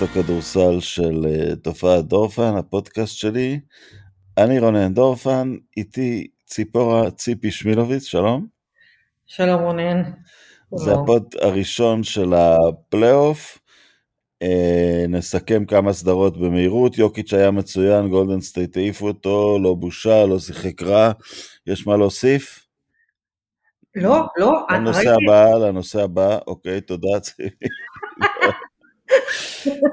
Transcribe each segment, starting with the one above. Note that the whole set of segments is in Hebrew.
פודקאסט הכדורסל של אה, תופעת דורפן, הפודקאסט שלי. אני רונן דורפן, איתי ציפורה ציפי שמילוביץ, שלום. שלום רונן. זה ה pod הראשון של הפלייאוף. אה, נסכם כמה סדרות במהירות, יוקיץ' היה מצוין, גולדן סטייט העיפו אותו, לא בושה, לא שיחק רע. יש מה להוסיף? לא, לא. לנושא הבא, לנושא הבא, אוקיי, תודה ציפי.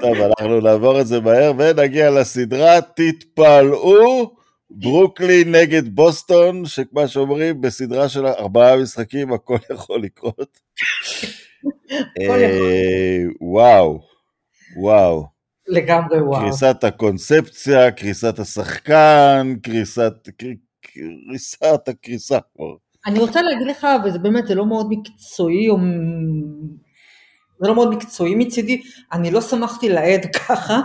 טוב, אנחנו נעבור את זה מהר ונגיע לסדרה, תתפלאו, ברוקלין נגד בוסטון, שכמו שאומרים, בסדרה של ארבעה משחקים הכל יכול לקרות. אה, וואו, וואו. לגמרי וואו. קריסת הקונספציה, קריסת השחקן, קריסת, קריסת הקריסה. אני רוצה להגיד לך, וזה באמת, זה לא מאוד מקצועי, או... זה לא מאוד מקצועי מצידי, אני לא שמחתי לעד ככה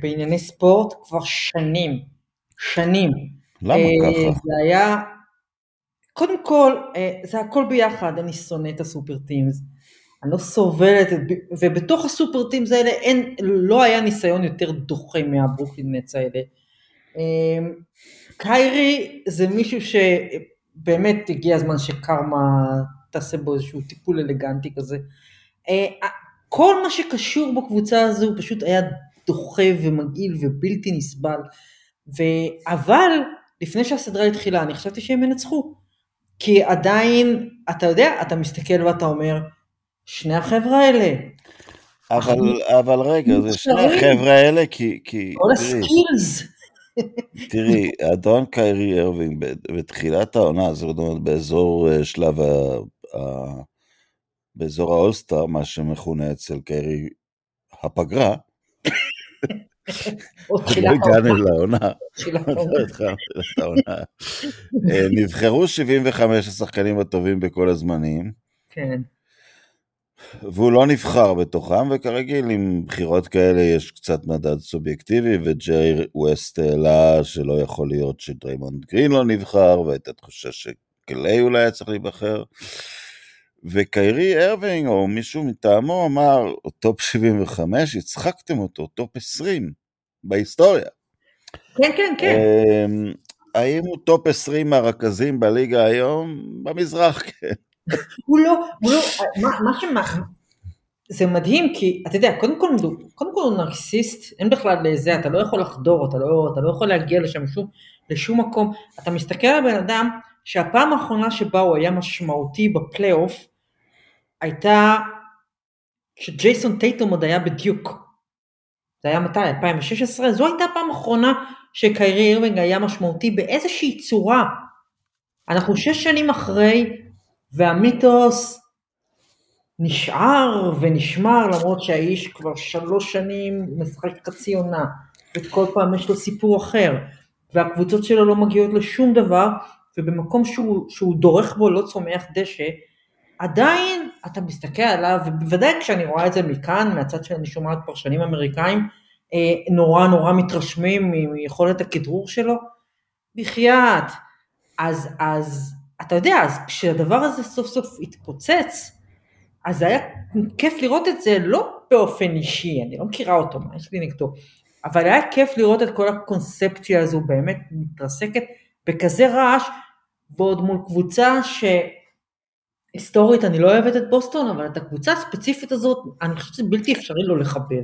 בענייני ספורט כבר שנים, שנים. למה ככה? זה היה, קודם כל, זה הכל ביחד, אני שונא את הסופר טימס. אני לא סובלת, ובתוך הסופר טימס האלה אין, לא היה ניסיון יותר דוחה מהברוקלין נץ האלה. קיירי זה מישהו שבאמת הגיע הזמן שקרמה תעשה בו איזשהו טיפול אלגנטי כזה. כל מה שקשור בקבוצה הזו פשוט היה דוחה ומגעיל ובלתי נסבל. ו... אבל לפני שהסדרה התחילה אני חשבתי שהם ינצחו. כי עדיין, אתה יודע, אתה מסתכל ואתה אומר, שני החבר'ה האלה. אבל, אבל רגע, זה שני החבר'ה האלה כי... כי כל הסקילס. תראי, אדון קיירי ארווינג בתחילת העונה, זאת אומרת באזור שלב ה... באזור האולסטאר, מה שמכונה אצל קיירי הפגרה. לא הגענו לעונה. נבחרו 75 השחקנים הטובים בכל הזמנים. כן. והוא לא נבחר בתוכם, וכרגיל עם בחירות כאלה יש קצת מדד סובייקטיבי, וג'רי ווסט העלה שלא יכול להיות שדריימונד גרין לא נבחר, והייתה תחושה שקליי אולי היה צריך להיבחר. וקיירי ארווינג או מישהו מטעמו אמר, top 75, הצחקתם אותו, top 20 בהיסטוריה. כן, כן, כן. האם הוא top 20 הרכזים בליגה היום? במזרח, כן. הוא לא, הוא לא, מה, מה שמה, זה מדהים כי אתה יודע, קודם כל, קודם כל הוא נרקסיסט, אין בכלל לזה, אתה לא יכול לחדור, אתה לא, אתה לא יכול להגיע לשם שום, לשום מקום, אתה מסתכל על בן אדם שהפעם האחרונה שבה הוא היה משמעותי בפלייאוף, הייתה כשג'ייסון טייטום עוד היה בדיוק. זה היה מתי? 2016? זו הייתה הפעם האחרונה שקיירי אירווינג היה משמעותי באיזושהי צורה. אנחנו שש שנים אחרי, והמיתוס נשאר ונשמר למרות שהאיש כבר שלוש שנים משחק חצי עונה, וכל פעם יש לו סיפור אחר, והקבוצות שלו לא מגיעות לשום דבר, ובמקום שהוא, שהוא דורך בו לא צומח דשא, עדיין אתה מסתכל עליו, ובוודאי כשאני רואה את זה מכאן, מהצד שאני שומעת פרשנים אמריקאים, נורא נורא מתרשמים מיכולת הכדרור שלו, בחייאת. אז, אז אתה יודע, אז כשהדבר הזה סוף סוף התפוצץ, אז היה כיף לראות את זה לא באופן אישי, אני לא מכירה אותו, מה יש לי נגדו, אבל היה כיף לראות את כל הקונספציה הזו באמת מתרסקת בכזה רעש, ועוד מול קבוצה שהיסטורית אני לא אוהבת את בוסטון, אבל את הקבוצה הספציפית הזאת, אני חושבת שזה בלתי אפשרי לא לחבר.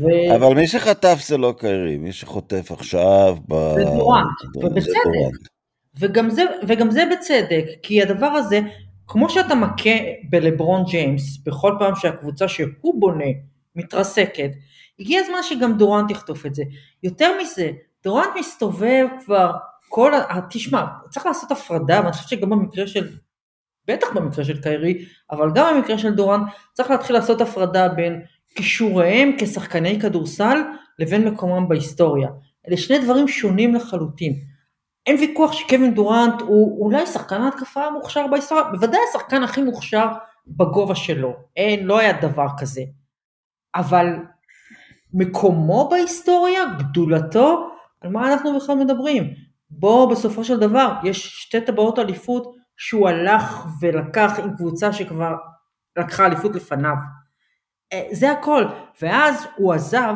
ו... אבל מי שחטף זה לא קיירי, מי שחוטף עכשיו... ב... זה דורנט, ובצדק. וגם זה, וגם זה בצדק, כי הדבר הזה, כמו שאתה מכה בלברון ג'יימס, בכל פעם שהקבוצה שהוא בונה מתרסקת, הגיע הזמן שגם דורנט יחטוף את זה. יותר מזה, דורנט מסתובב כבר כל ה... תשמע, צריך לעשות הפרדה, ואני חושבת שגם במקרה של, בטח במקרה של קיירי, אבל גם במקרה של דורנט, צריך להתחיל לעשות הפרדה בין כישוריהם כשחקני כדורסל לבין מקומם בהיסטוריה. אלה שני דברים שונים לחלוטין. אין ויכוח שקווין דורנט הוא אולי שחקן ההתקפה המוכשר בהיסטוריה, בוודאי השחקן הכי מוכשר בגובה שלו, אין, לא היה דבר כזה. אבל מקומו בהיסטוריה, גדולתו, על מה אנחנו בכלל מדברים? בו בסופו של דבר יש שתי טבעות אליפות שהוא הלך ולקח עם קבוצה שכבר לקחה אליפות לפניו. אה, זה הכל. ואז הוא עזב,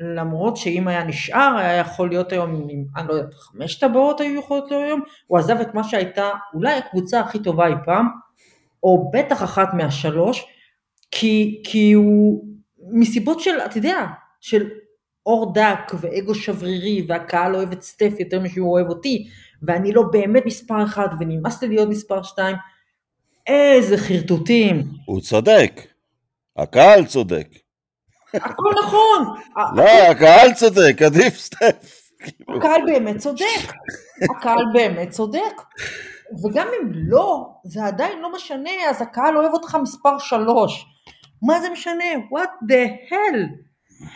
למרות שאם היה נשאר, היה יכול להיות היום, אני לא יודעת, חמש טבעות היו יכולות להיות היום, הוא עזב את מה שהייתה אולי הקבוצה הכי טובה אי פעם, או בטח אחת מהשלוש, כי, כי הוא, מסיבות של, אתה יודע, של אור דק ואגו שברירי והקהל אוהב את סטף יותר משהוא אוהב אותי ואני לא באמת מספר אחד ונמאס לי להיות מספר שתיים איזה חרטוטים. הוא צודק, הקהל צודק. הכל נכון. לא, הקהל צודק, עדיף סטף. הקהל באמת צודק, הקהל באמת צודק. וגם אם לא, זה עדיין לא משנה, אז הקהל אוהב אותך מספר שלוש. מה זה משנה? what the hell?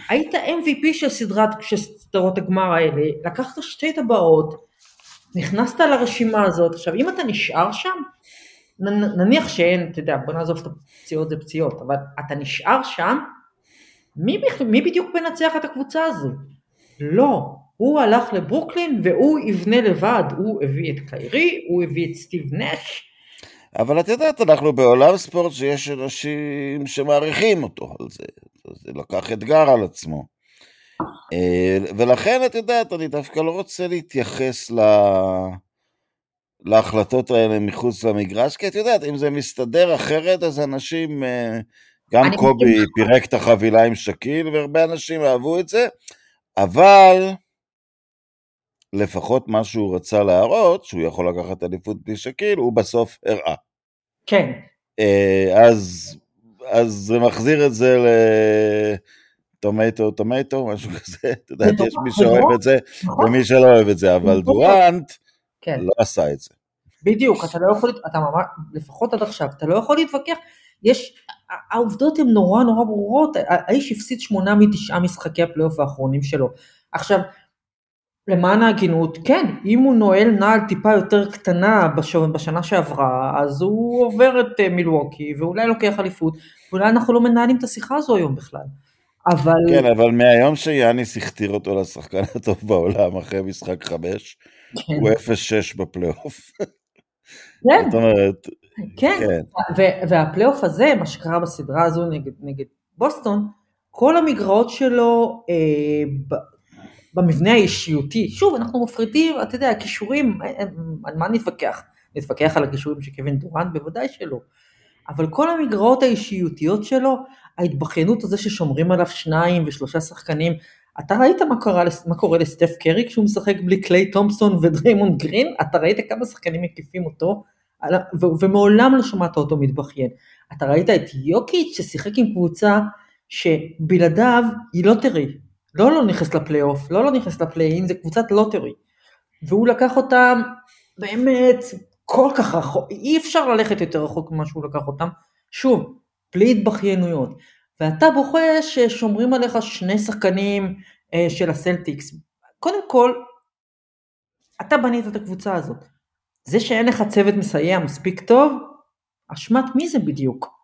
היית MVP של סדרת, סדרות הגמר האלה, לקחת שתי טבעות, נכנסת לרשימה הזאת, עכשיו אם אתה נשאר שם, נניח שאין, אתה יודע, בוא נעזוב את הפציעות זה פציעות, אבל אתה נשאר שם, מי, מי בדיוק מנצח את הקבוצה הזו? לא, הוא הלך לברוקלין והוא יבנה לבד, הוא הביא את קיירי, הוא הביא את סטיב נש. אבל את יודעת, אנחנו בעולם ספורט שיש אנשים שמעריכים אותו על זה. זה לקח אתגר על עצמו. אה, ולכן, את יודעת, אני דווקא לא רוצה להתייחס ל... להחלטות האלה מחוץ למגרש, כי את יודעת, אם זה מסתדר אחרת, אז אנשים, אה, גם קובי פירק את החבילה עם שקיל, והרבה אנשים אהבו את זה, אבל לפחות מה שהוא רצה להראות, שהוא יכול לקחת אליפות בלי שקיל, הוא בסוף הראה. כן. אה, אז אז זה מחזיר את זה לטומטו טומטו, משהו כזה, את יודעת, יש מי שאוהב את זה נכון. ומי שלא אוהב את זה, אבל דורנט כן. לא עשה את זה. בדיוק, אתה לא יכול, אתה ממש, לפחות עד עכשיו, אתה לא יכול להתווכח, יש, העובדות הן נורא נורא ברורות, האיש הפסיד שמונה מתשעה משחקי הפלייאוף האחרונים שלו. עכשיו, למען ההגינות, כן, אם הוא נועל נעל טיפה יותר קטנה בשנה שעברה, אז הוא עובר את אה, מילווקי, ואולי לוקח אליפות, ואולי אנחנו לא מנהלים את השיחה הזו היום בכלל. אבל... כן, אבל מהיום שיאניס הכתיר אותו לשחקן הטוב בעולם אחרי משחק חמש, כן. הוא 0-6 בפלייאוף. כן. זאת אומרת... כן, כן. והפלייאוף הזה, מה שקרה בסדרה הזו נגד, נגד בוסטון, כל המגרעות שלו אה, במבנה האישיותי. שוב, אנחנו מפרידים, אתה יודע, הכישורים, על מה נתווכח? נתווכח על הכישורים של קווין דורנט? בוודאי שלא. אבל כל המגרעות האישיותיות שלו, ההתבכיינות הזה ששומרים עליו שניים ושלושה שחקנים, אתה ראית מה קורה, מה קורה לסטף קרי כשהוא משחק בלי קליי תומפסון ודריימונד גרין? אתה ראית כמה שחקנים מקיפים אותו? ומעולם לא שמעת אותו מתבכיין. אתה ראית את יוקיץ' ששיחק עם קבוצה שבלעדיו היא לא תראי, לא לא נכנס לפלייאוף, לא לא נכנס ל play-in, זה קבוצת lottery. והוא לקח אותם באמת כל כך רחוק, אי אפשר ללכת יותר רחוק ממה שהוא לקח אותם. שוב, בלי התבכיינויות. ואתה בוחר ששומרים עליך שני שחקנים אה, של הסלטיקס. קודם כל, אתה בנית את הקבוצה הזאת. זה שאין לך צוות מסייע מספיק טוב, אשמת מי זה בדיוק?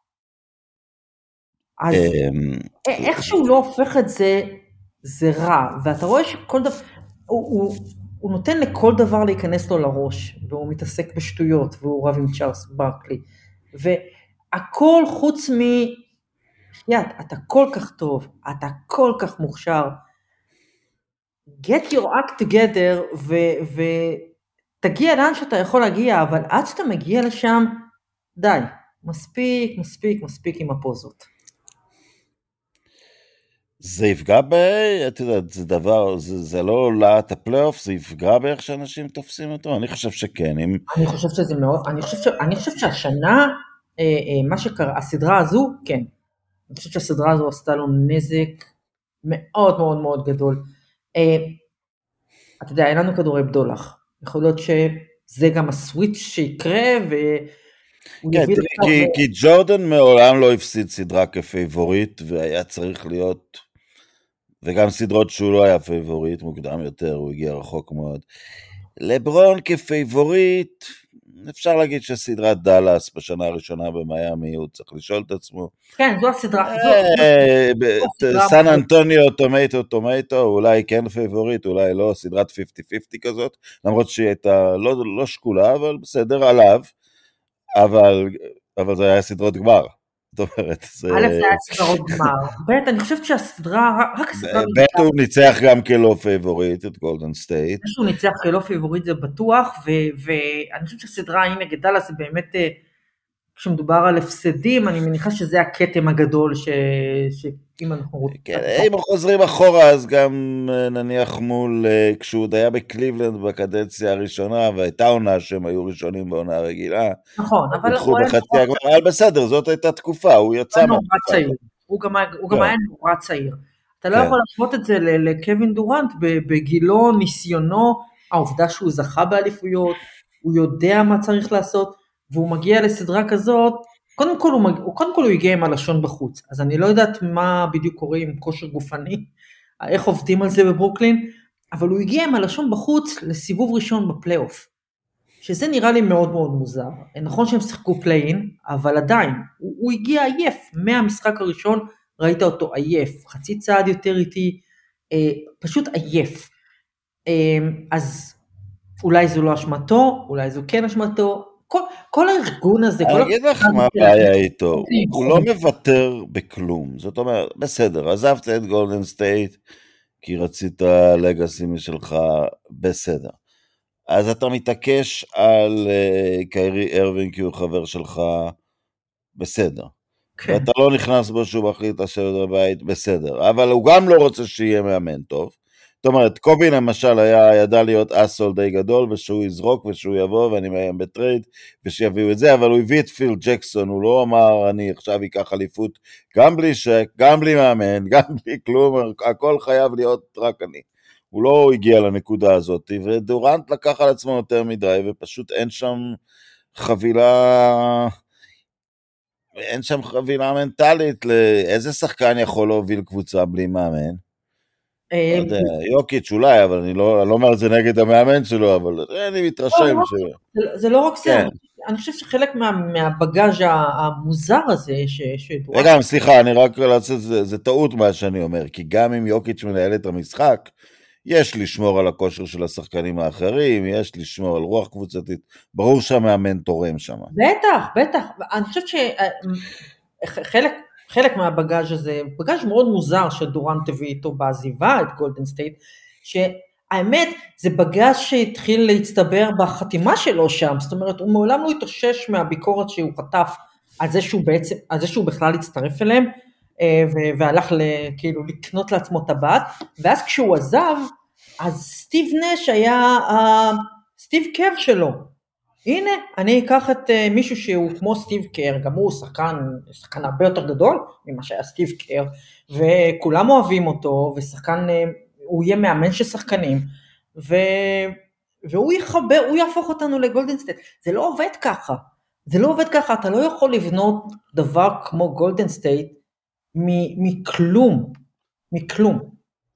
אז אמ, איכשהו לא הופך את זה זה רע, ואתה רואה שכל דבר, הוא, הוא, הוא נותן לכל דבר להיכנס לו לראש, והוא מתעסק בשטויות, והוא רב עם צ'ארלס ברקלי, והכל חוץ מ... יד, אתה כל כך טוב, אתה כל כך מוכשר, get your act together, ותגיע לאן שאתה יכול להגיע, אבל עד שאתה מגיע לשם, די, מספיק, מספיק, מספיק עם הפוזות. זה יפגע ב... את יודעת, זה דבר, זה, זה לא להט הפלייאוף, זה יפגע באיך שאנשים תופסים אותו? אני חושב שכן. אם... אני חושב שזה מאוד, אני חושב, ש... אני חושב שהשנה, אה, אה, מה שקרה, הסדרה הזו, כן. אני חושב שהסדרה הזו עשתה לו נזק מאוד מאוד מאוד גדול. אה, אתה יודע, אין לנו כדורי בדולח. יכול להיות שזה גם הסוויץ' שיקרה, ו... כן, תראי, כי, ו... כי ג'ורדן מעולם לא הפסיד סדרה כפייבוריט, והיה צריך להיות וגם סדרות שהוא לא היה פייבוריט, מוקדם יותר, הוא הגיע רחוק מאוד. לברון כפייבוריט, אפשר להגיד שסדרת דאלאס בשנה הראשונה במיאמי, הוא צריך לשאול את עצמו. כן, זו הסדרה. אה, סן אנטוניו, tomato, tomato, אולי כן פייבוריט, אולי לא, סדרת 50-50 כזאת, למרות שהיא הייתה לא, לא שקולה, אבל בסדר, עליו, אבל, אבל זה היה סדרות גמר. זאת אומרת, זה... א', זה היה סדרות גמר. ב', אני חושבת שהסדרה, רק הסדרה... ב', הוא ניצח גם כלא פייבוריט את גולדן סטייט. שהוא ניצח כלא פייבוריט זה בטוח, ואני חושבת שהסדרה, הנה גדלה, זה באמת, אה, כשמדובר על הפסדים, אני מניחה שזה הכתם הגדול ש... אם אנחנו רוצים... כן, אם חוזרים אחורה, אז גם אה, נניח מול, אה, כשהוא עוד היה בקליבלנד בקדנציה הראשונה, והייתה עונה שהם היו ראשונים בעונה הרגילה. נכון, אבל... הוא בחצי הגמר, אבל בסדר, זאת הייתה תקופה, הוא יצא מהתקופה. הוא גם כן. היה נורא צעיר. אתה לא כן. יכול להשוות את זה לקווין דורנט בגילו, ניסיונו, העובדה שהוא זכה באליפויות, הוא יודע מה צריך לעשות, והוא מגיע לסדרה כזאת, קודם כל, הוא, הוא, קודם כל הוא הגיע עם הלשון בחוץ, אז אני לא יודעת מה בדיוק קורה עם כושר גופני, איך עובדים על זה בברוקלין, אבל הוא הגיע עם הלשון בחוץ לסיבוב ראשון בפלייאוף, שזה נראה לי מאוד מאוד מוזר. נכון שהם שיחקו פליי אין, אבל עדיין, הוא, הוא הגיע עייף, מהמשחק הראשון ראית אותו עייף, חצי צעד יותר איטי, אה, פשוט עייף. אה, אז אולי זו לא אשמתו, אולי זו כן אשמתו, כל, כל הארגון הזה, אני אגיד לך מה הבעיה איתו, הוא לא מוותר בכלום, זאת אומרת, בסדר, עזבת את גולדן סטייט, כי רצית legacy משלך, בסדר. אז אתה מתעקש על אה, קיירי אירווינג כי הוא חבר שלך, בסדר. כן. ואתה לא נכנס בו שהוא מחליט לשבת בבית, בסדר. אבל הוא גם לא רוצה שיהיה מאמן טוב. זאת אומרת, קובי למשל היה, ידע להיות asshole די גדול, ושהוא יזרוק ושהוא יבוא ואני מאיים בטרייד, ושיביאו את זה, אבל הוא הביא את פיל ג'קסון, הוא לא אמר אני עכשיו אקח אליפות, גם בלי שק, גם בלי מאמן, גם בלי כלום, הכל חייב להיות רק אני. הוא לא הגיע לנקודה הזאת, ודורנט לקח על עצמו יותר מדי, ופשוט אין שם חבילה... אין שם חבילה מנטלית לאיזה שחקן יכול להוביל קבוצה בלי מאמן. לא אה, יוקיץ' אולי, אבל אני לא, לא אומר את זה נגד המאמן שלו, אבל אני מתרשם לא, ש... זה לא רק זה, כן. אני חושב שחלק מה baggage המוזר הזה, ש... רגע, סליחה, אני רק לעשות, זה, זה טעות מה שאני אומר, כי גם אם יוקיץ' מנהל את המשחק, יש לשמור על הכושר של השחקנים האחרים, יש לשמור על רוח קבוצתית, ברור שהמאמן תורם שם. בטח, בטח, אני חושבת שחלק חלק מה baggage הזה, baggage מאוד מוזר שדורנט הביא איתו בעזיבה את גולדן סטייט, שהאמת זה בגאז' שהתחיל להצטבר בחתימה שלו שם, זאת אומרת הוא מעולם לא התאושש מהביקורת שהוא חטף על זה שהוא בעצם, על זה שהוא בכלל הצטרף אליהם, אה, והלך כאילו לקנות לעצמו טבעת, ואז כשהוא עזב, אז סטיב נש היה סטיב קר שלו, הנה, אני אקח את uh, מישהו שהוא כמו סטיב קר, גם הוא שחקן, שחקן הרבה יותר גדול ממה שהיה סטיב קר, וכולם אוהבים אותו, ושחקן, אה, הוא יהיה מאמן של שחקנים, ו... והוא יחבר, הוא יהפוך אותנו לגולדן סטייט. זה לא עובד ככה. זה לא עובד ככה, אתה לא יכול לבנות דבר כמו גולדן סטייט מכלום, מכלום.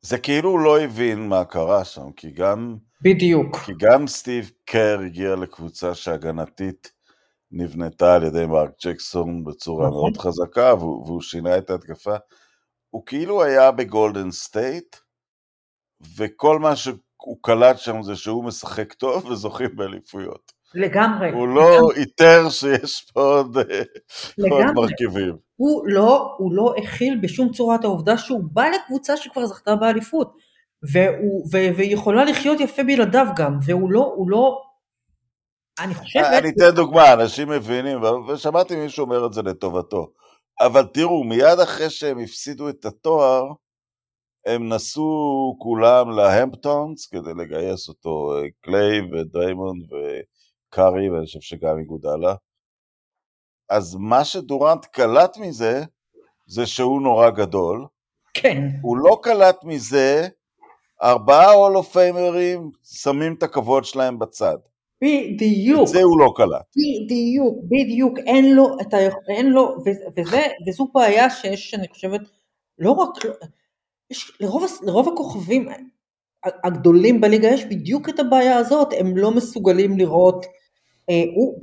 זה כאילו הוא לא הבין מה קרה שם, כי גם... בדיוק. כי גם סטיב קר הגיע לקבוצה שהגנתית נבנתה על ידי מרק ג'קסון בצורה נכון. מאוד חזקה, והוא, והוא שינה את ההתקפה. הוא כאילו היה בגולדן סטייט, וכל מה שהוא קלט שם זה שהוא משחק טוב וזוכים באליפויות. לגמרי. הוא לא איתר שיש פה עוד, עוד מרכיבים. הוא לא, הוא לא הכיל בשום צורה את העובדה שהוא בא לקבוצה שכבר זכתה באליפות. והוא, ו, ויכולה לחיות יפה בלעדיו גם, והוא לא, הוא לא, אני חושבת... אני אתן דוגמה, אנשים מבינים, ושמעתי מישהו אומר את זה לטובתו, אבל תראו, מיד אחרי שהם הפסידו את התואר, הם נסעו כולם להמפטונס כדי לגייס אותו, קליי ודריימונד וקארי, ואני חושב שגם איגודלה. אז מה שדורנט קלט מזה, זה שהוא נורא גדול. כן. הוא לא קלט מזה ארבעה הולו פיימרים שמים את הכבוד שלהם בצד. בדיוק. את זה הוא לא קלט. בדיוק, בדיוק, אין לו את ה... אין לו, וזה, וזו בעיה שיש, אני חושבת, לא רק, יש, לרוב, לרוב הכוכבים הגדולים בליגה יש בדיוק את הבעיה הזאת, הם לא מסוגלים לראות, אה, הוא,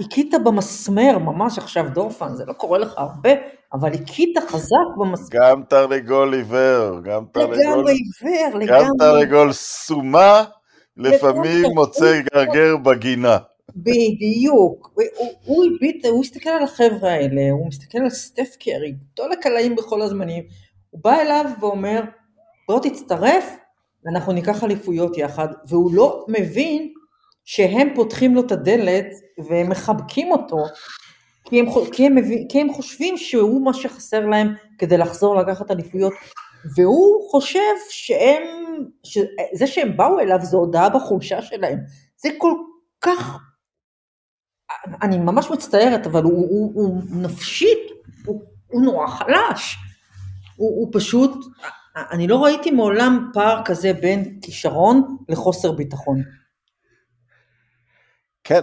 הכית במסמר ממש עכשיו דורפן, זה לא קורה לך הרבה, אבל הכית חזק במסמר. גם תרנגול עיוור, גם תרנגול... לגמרי עיוור, לגמרי. גם תרנגול סומה, לפעמים מוצא גרגר בגינה. בדיוק. הוא, הוא הביט, הוא הסתכל על החבר'ה האלה, הוא מסתכל על סטף קרי, גדול הקלעים בכל הזמנים. הוא בא אליו ואומר, בוא תצטרף, ואנחנו ניקח אליפויות יחד, והוא לא מבין שהם פותחים לו את הדלת והם מחבקים אותו, כי הם, כי הם, כי הם חושבים שהוא מה שחסר להם כדי לחזור לקחת אליפויות, והוא חושב שהם, שזה שהם באו אליו זו הודעה בחולשה שלהם. זה כל כך, אני ממש מצטערת, אבל הוא, הוא, הוא נפשית, הוא, הוא נורא חלש. הוא, הוא פשוט, אני לא ראיתי מעולם פער כזה בין כישרון לחוסר ביטחון. כן,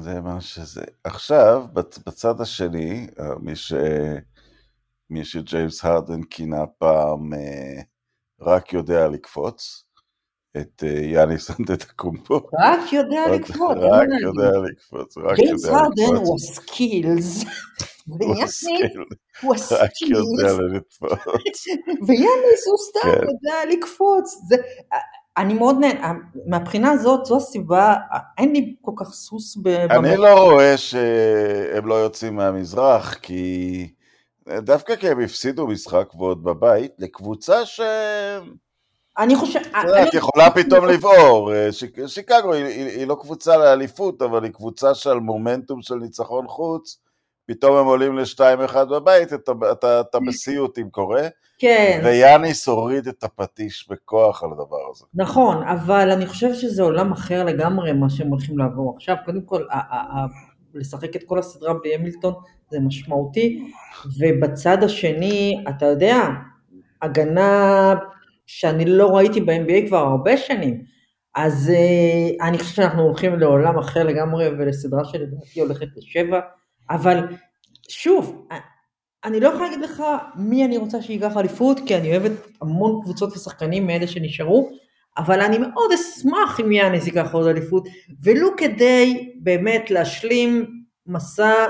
זה מה שזה. עכשיו, בצד השני, מי, ש... מי שג'יימס הרדן כינה פעם אה, רק יודע לקפוץ, את אה, יאניס אנטטקומפו. רק יודע לקפוץ. רק יודע לקפוץ, רק יודע לקפוץ. ג'יימס הרדן הוא skills. הוא ה skills. רק יודע לקפוץ. ויאניס הוא סתם כן. יודע לקפוץ. אני מאוד נהנה, מהבחינה הזאת, זו הסיבה, אין לי כל כך סוס ב... אני לא רואה שהם לא יוצאים מהמזרח, כי... דווקא כי הם הפסידו משחק ועוד בבית, לקבוצה ש... אני חושב... את יכולה פתאום לבעור, אה, שיקגו היא לא קבוצה לאליפות, אבל היא קבוצה של מומנטום של ניצחון חוץ, פתאום הם עולים ל-2-1 בבית, אתה, אתה, אתה בסיוט אם קורה. כן. ויאניס הוריד את הפטיש בכוח על הדבר הזה. נכון, אבל אני חושב שזה עולם אחר לגמרי מה שהם הולכים לעבור עכשיו. קודם כל, לשחק את כל הסדרה בלי המילטון זה משמעותי, ובצד השני, אתה יודע, הגנה שאני לא ראיתי ב-NBA כבר הרבה שנים, אז uh, אני חושבת שאנחנו הולכים לעולם אחר לגמרי ולסדרה שלדעתי הולכת לשבע, אבל שוב, אני לא יכולה להגיד לך מי אני רוצה שייקח אליפות, כי אני אוהבת המון קבוצות ושחקנים מאלה שנשארו, אבל אני מאוד אשמח אם יאניס ייקח עוד אליפות, ולו כדי באמת להשלים מסע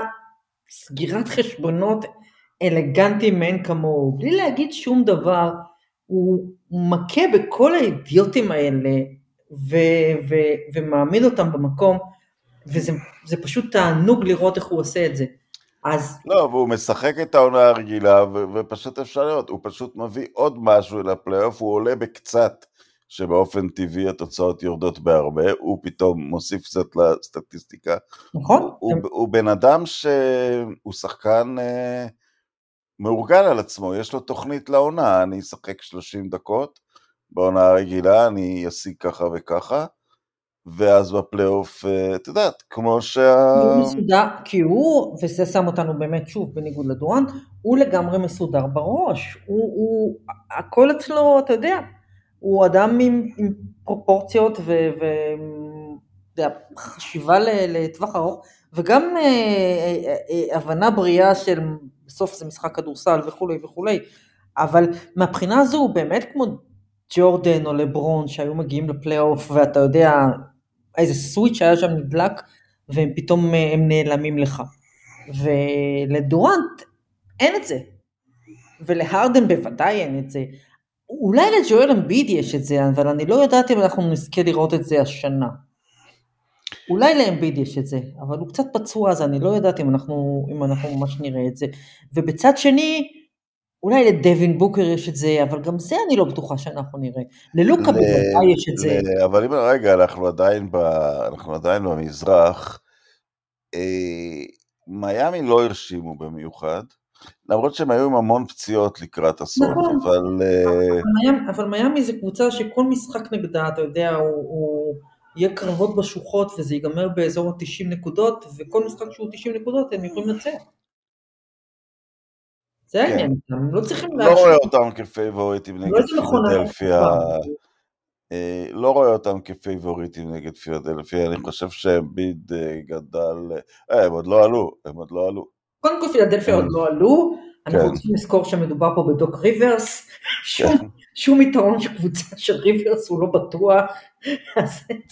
סגירת חשבונות אלגנטי מאין כמוהו, בלי להגיד שום דבר, הוא מכה בכל האידיוטים האלה ו- ו- ומעמיד אותם במקום, וזה פשוט תענוג לראות איך הוא עושה את זה. אז... לא, והוא משחק את העונה הרגילה, ו- ופשוט אפשר לראות, הוא פשוט מביא עוד משהו לפלייאוף, הוא עולה בקצת, שבאופן טבעי התוצאות יורדות בהרבה, הוא פתאום מוסיף קצת לסטטיסטיקה. נכון. הוא, הוא, הוא בן אדם שהוא שחקן אה, מאורגן על עצמו, יש לו תוכנית לעונה, אני אשחק 30 דקות, בעונה הרגילה אני אשיג ככה וככה, ואז בפלייאוף, אה, את יודעת, כמו שה... הוא מסודר, כי הוא, וזה שם אותנו באמת שוב, בניגוד לדורנט, הוא לגמרי מסודר בראש. הוא, הוא, הכל אצלו, אתה יודע, הוא אדם עם, עם פרופורציות וחשיבה לטווח ארוך, וגם אה, אה, אה, הבנה בריאה של בסוף זה משחק כדורסל וכולי וכולי, אבל מהבחינה הזו הוא באמת כמו ג'ורדן או לברון שהיו מגיעים לפלייאוף ואתה יודע איזה סוויץ' היה שם נדלק והם פתאום אה, הם נעלמים לך. ולדורנט אין את זה. ולהרדן בוודאי אין את זה. אולי לג'ואל אמביד יש את זה, אבל אני לא יודעת אם אנחנו נזכה לראות את זה השנה. אולי לאמביד יש את זה, אבל הוא קצת פצוע אז אני לא יודעת אם אנחנו, אם אנחנו ממש נראה את זה. ובצד שני, אולי לדווין בוקר יש את זה, אבל גם זה אני לא בטוחה שאנחנו נראה. ללוקה בוודאי יש את זה. אבל אם רגע, אנחנו עדיין, ב, אנחנו עדיין במזרח, אה, מיאמי לא הרשימו במיוחד, למרות שהם היו עם המון פציעות לקראת הסוף, נכון. אבל... אה, אבל מיאמי זה קבוצה שכל משחק נגדה, אתה יודע, הוא, הוא יהיה קרבות בשוחות וזה ייגמר באזור ה-90 נקודות, וכל משחק שהוא 90 נקודות הם יכולים לנצח. זה כן. העניין, הם לא צריכים לא רואה אותם כפייבוריטים נגד פילדלפיה. אה, לא רואה אותם כפייבוריטים נגד פילדלפיה, אני חושב שביד אה, גדל, אה, הם עוד לא עלו, הם עוד לא עלו. קודם כל פילדלפיה עוד לא עלו, אנחנו כן. צריכים לזכור שמדובר פה בדוק ריברס, כן. שום יתרון של קבוצה של ריברס הוא לא בטוח.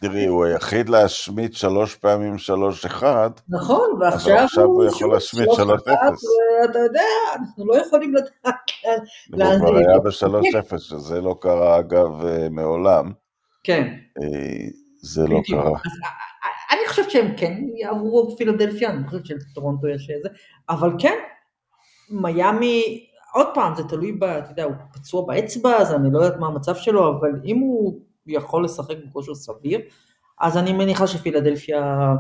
תראי, הוא היחיד להשמיט שלוש פעמים שלוש אחד. נכון, ועכשיו הוא יכול להשמיט שלוש אפס. אתה יודע, אנחנו לא יכולים לדעת לאן זה כבר היה בשלוש אפס, שזה לא קרה אגב אה, מעולם. כן. אה, זה לא קרה. אני חושבת שהם כן יעברו פילדלפיה, אני חושבת שלטורונטו יש איזה, אבל כן, מיאמי, עוד פעם, זה תלוי ב... אתה יודע, הוא פצוע באצבע, אז אני לא יודעת מה המצב שלו, אבל אם הוא יכול לשחק בכושר סביר, אז אני מניחה שפילדלפיה,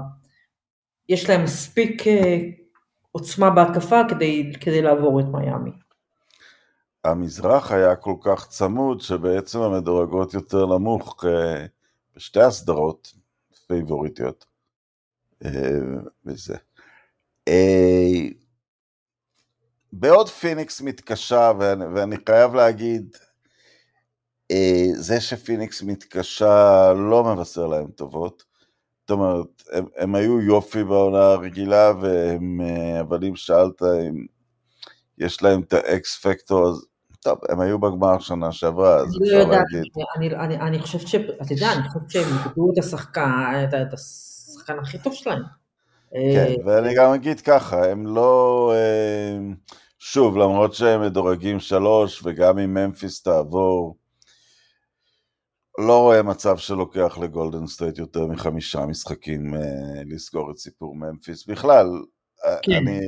יש להם מספיק אה, עוצמה בהתקפה כדי, כדי לעבור את מיאמי. המזרח היה כל כך צמוד שבעצם המדורגות יותר נמוך בשתי הסדרות פייבוריטיות. אה, וזה. אה, בעוד פיניקס מתקשה, ואני, ואני חייב להגיד, אה, זה שפיניקס מתקשה לא מבשר להם טובות. זאת אומרת, הם, הם היו יופי בעונה הרגילה, והם, אבל אם שאלת אם יש להם את ה X factor, אז טוב, הם היו בגמר שנה שעברה, אז אפשר לא להגיד. אני, אני, אני חושבת ש... אתה יודע, אני חושבת שהם איבדו את השחקן, את השחקן הכי טוב שלהם. כן, ואני גם אגיד ככה, הם לא... אה, שוב, למרות שהם מדורגים שלוש, וגם אם ממפיס תעבור, לא רואה מצב שלוקח לגולדן סטייט יותר מחמישה משחקים אה, לסגור את סיפור ממפיס. בכלל, כן. אני...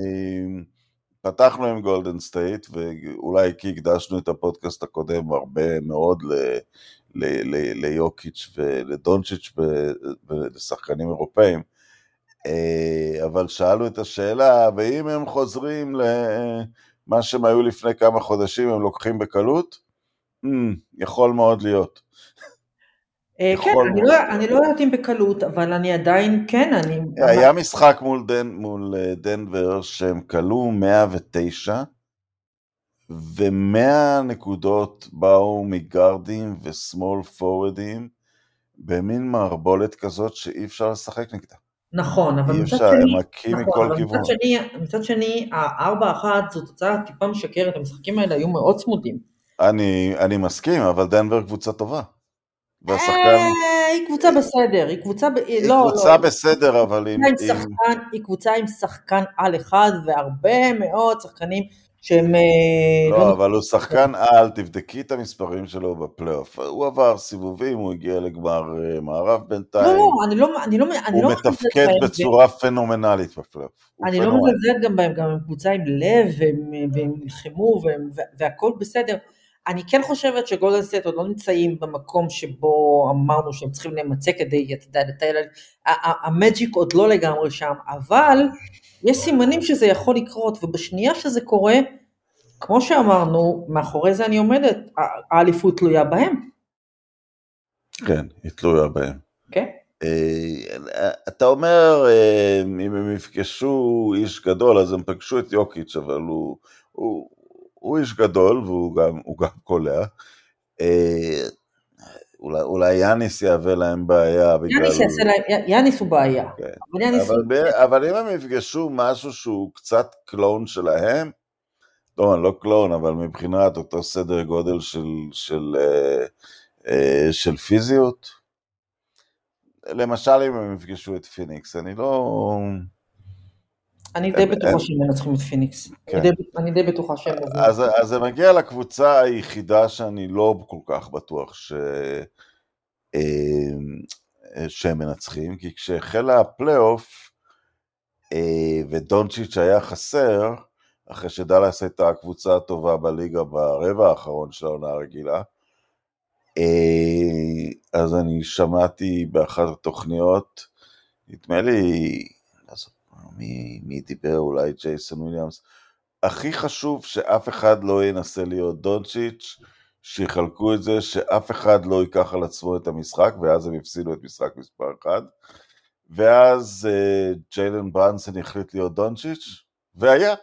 פתחנו עם גולדן סטייט, ואולי כי הקדשנו את הפודקאסט הקודם הרבה מאוד ל, ל, ל, ליוקיץ' ולדונצ'יץ' ולשחקנים אירופאים, אה, אבל שאלו את השאלה, ואם הם חוזרים למה שהם היו לפני כמה חודשים, הם לוקחים בקלות? אממ, יכול מאוד להיות. אה, כן, אני לא, אני לא יודעת אם בקלות, אבל אני עדיין, כן, אני... היה משחק מול, דן, מול אה, דנבר שהם כלו 109, ו-100 נקודות באו מגארדים ושמאל פורורדים, במין מערבולת כזאת שאי אפשר לשחק נגדה. נכון, אבל מצד שני, הם מכים נכון, מכל כיוון. מצד שני, מצד שני, ה-4-1 זו תוצאה טיפה משקרת, המשחקים האלה היו מאוד צמודים. אני, אני מסכים, אבל דנבר קבוצה טובה. והשחקן... אה, היא קבוצה בסדר, היא קבוצה... היא לא, קבוצה לא, בסדר, אבל עם... עם שחקן, היא קבוצה עם שחקן על אחד והרבה מאוד שחקנים שהם... אה, לא, לא אבל הוא שחקן על, תבדקי את המספרים שלו בפלייאוף. הוא עבר סיבובים, הוא הגיע לגמר אה, מערב בינתיים. לא, לא, אני לא... אני לא הוא לא מתפקד בצורה ו... פנומנלית בפלייאוף. אני לא מזלזלת גם בהם, גם הם קבוצה עם לב, והם נלחמו, והכל בסדר. אני כן חושבת שגולדן סטייט עוד לא נמצאים במקום שבו אמרנו שהם צריכים להימצא כדי, אתה יודע, לטייל, המג'יק עוד לא לגמרי שם, אבל יש סימנים שזה יכול לקרות, ובשנייה שזה קורה, כמו שאמרנו, מאחורי זה אני עומדת, האליפות תלויה בהם. כן, היא תלויה בהם. כן. אה, אתה אומר, אה, אם הם יפגשו איש גדול, אז הם פגשו את יוקיץ', אבל הוא, הוא, הוא איש גדול והוא גם, גם קולע. אה, אולי, אולי יאניס יהווה להם בעיה בגלל... יאניס יעשה להם, יאניס הוא בעיה. כן. אבל, יאניס אבל, ב, אבל אם הם יפגשו משהו שהוא קצת קלון שלהם, לא, לא קלון, אבל מבחינת אותו סדר גודל של, של, אה, אה, של פיזיות, למשל אם הם יפגשו את פיניקס, אני לא... אני די בטוחה שהם מנצחים את פיניקס. כן. אני די בטוחה שהם... אז, אז זה מגיע לקבוצה היחידה שאני לא כל כך בטוח ש... אמ, שהם מנצחים, כי כשהחל הפלייאוף אה, ודונצ'יץ' היה חסר, אחרי שדאלאס הייתה הקבוצה הטובה בליגה ברבע האחרון של העונה הרגילה, אה, אז אני שמעתי באחת התוכניות, נדמה לי, מי, מי דיבר? אולי ג'ייסון וויליאמס. הכי חשוב שאף אחד לא ינסה להיות דונצ'יץ', שיחלקו את זה שאף אחד לא ייקח על עצמו את המשחק, ואז הם הפסידו את משחק מספר 1. ואז uh, ג'יילן ברנסון החליט להיות דונצ'יץ', והיה.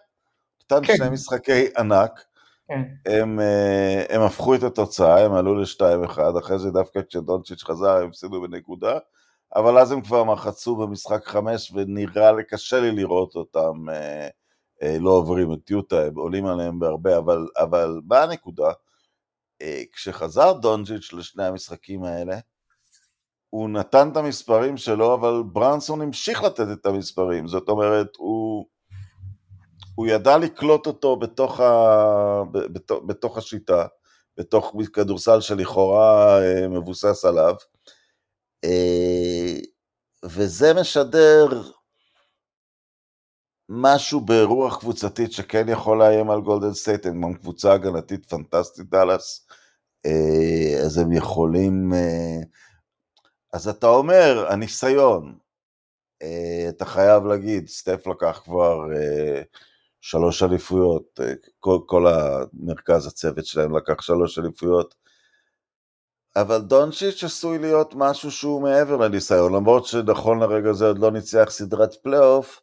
נתן כן. שני משחקי ענק. כן. הם, uh, הם הפכו את התוצאה, הם עלו ל-2-1, אחרי זה דווקא כשדונצ'יץ' חזר הם הפסידו בנקודה, אבל אז הם כבר מחצו במשחק חמש, ונראה לי, קשה לי לראות אותם אה, אה, לא עוברים את טיוטה, הם עולים עליהם בהרבה, אבל, אבל באה הנקודה, אה, כשחזר דונג'יץ' לשני המשחקים האלה, הוא נתן את המספרים שלו, אבל ברנסון המשיך לתת את המספרים, זאת אומרת, הוא, הוא ידע לקלוט אותו בתוך, ה, בתוך, בתוך השיטה, בתוך כדורסל שלכאורה אה, מבוסס עליו, וזה משדר משהו ברוח קבוצתית שכן יכול לאיים על גולדן סטייט, הם גם קבוצה הגנתית פנטסטית דאלאס, אה, אז הם יכולים... אה, אז אתה אומר, הניסיון, אה, אתה חייב להגיד, סטף לקח כבר שלוש אליפויות, כל, כל המרכז הצוות שלהם לקח שלוש אליפויות, אבל דונצ'יץ' עשוי להיות משהו שהוא מעבר לניסיון, למרות שנכון לרגע זה עוד לא ניצח סדרת פלייאוף,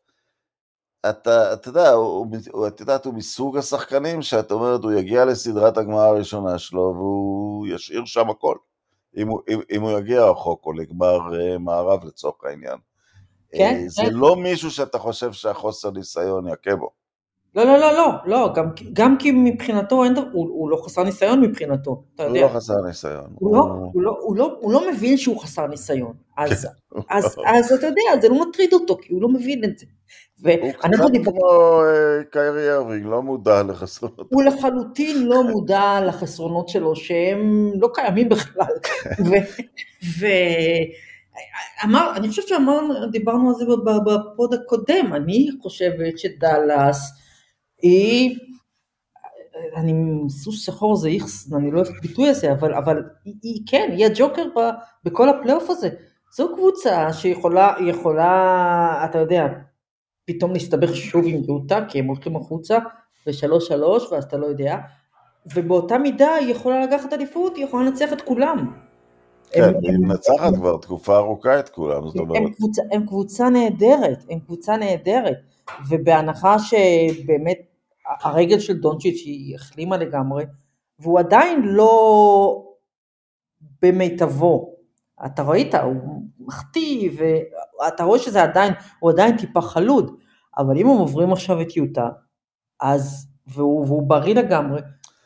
אתה, אתה יודע, הוא, הוא, את יודעת, הוא מסוג השחקנים שאת אומרת, הוא יגיע לסדרת הגמר הראשונה שלו והוא ישאיר שם הכל. אם הוא, אם, אם הוא יגיע רחוק או לגמר uh, מערב לצורך העניין. כן. Uh, זה כן. לא מישהו שאתה חושב שהחוסר ניסיון יכה בו. לא, לא, לא, לא, לא, גם, גם כי מבחינתו אין, הוא, הוא לא חסר ניסיון מבחינתו, אתה יודע. הוא לא חסר ניסיון. הוא, הוא... לא, הוא, לא, הוא, לא, הוא לא מבין שהוא חסר ניסיון, אז, כן. אז, אז, אז אתה יודע, זה לא מטריד אותו, כי הוא לא מבין את זה. הוא קצת כמו אה, קיירי ארווינג, לא מודע לחסרונות. הוא לחלוטין לא מודע לחסרונות שלו, שהם לא קיימים בכלל. ואמר, אני חושבת שאמרנו, דיברנו על זה ב pod הקודם, אני חושבת שדאלאס היא, אני סוס שחור זה איכס, אני לא אוהב את הביטוי הזה, אבל, אבל היא, היא כן, היא הג'וקר ב, בכל הפלייאוף הזה. זו קבוצה שיכולה, יכולה, אתה יודע, פתאום להסתבך שוב עם יוטה, כי הם הולכים החוצה ושלוש שלוש, ואז אתה לא יודע, ובאותה מידה היא יכולה לקחת אליפות, היא יכולה לנצח את כולם. כן, היא מנצחת כבר תקופה ארוכה את כולם, זאת אומרת. הם קבוצה, הם קבוצה נהדרת, הם קבוצה נהדרת, ובהנחה שבאמת הרגל של דונצ'יץ' היא החלימה לגמרי, והוא עדיין לא במיטבו. אתה ראית, הוא מחטיא, ואתה רואה שזה עדיין, הוא עדיין טיפה חלוד, אבל אם הם עוברים עכשיו את יוטה, אז, והוא, והוא בריא לגמרי,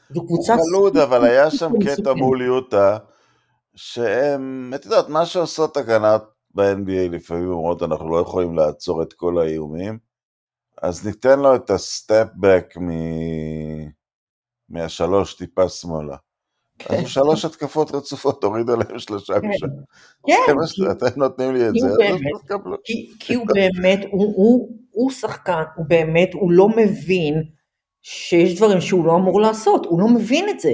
זו קבוצה... הוא חלוד, אבל היה שם קטע מול יוטה, שהם, את יודעת, מה שעושות הגנת ב-NBA לפעמים אומרות, אנחנו לא יכולים לעצור את כל האיומים, אז ניתן לו את הסטפ-בק מ... מהשלוש טיפה שמאלה. כן. אז שלוש התקפות רצופות, הורידו להם שלושה כן. משם. כן. שאתם נותנים לי את זה, אז לא תקבלו. כי הוא באמת, הוא שחקן, הוא באמת, הוא לא מבין שיש דברים שהוא לא אמור לעשות, הוא לא מבין את זה.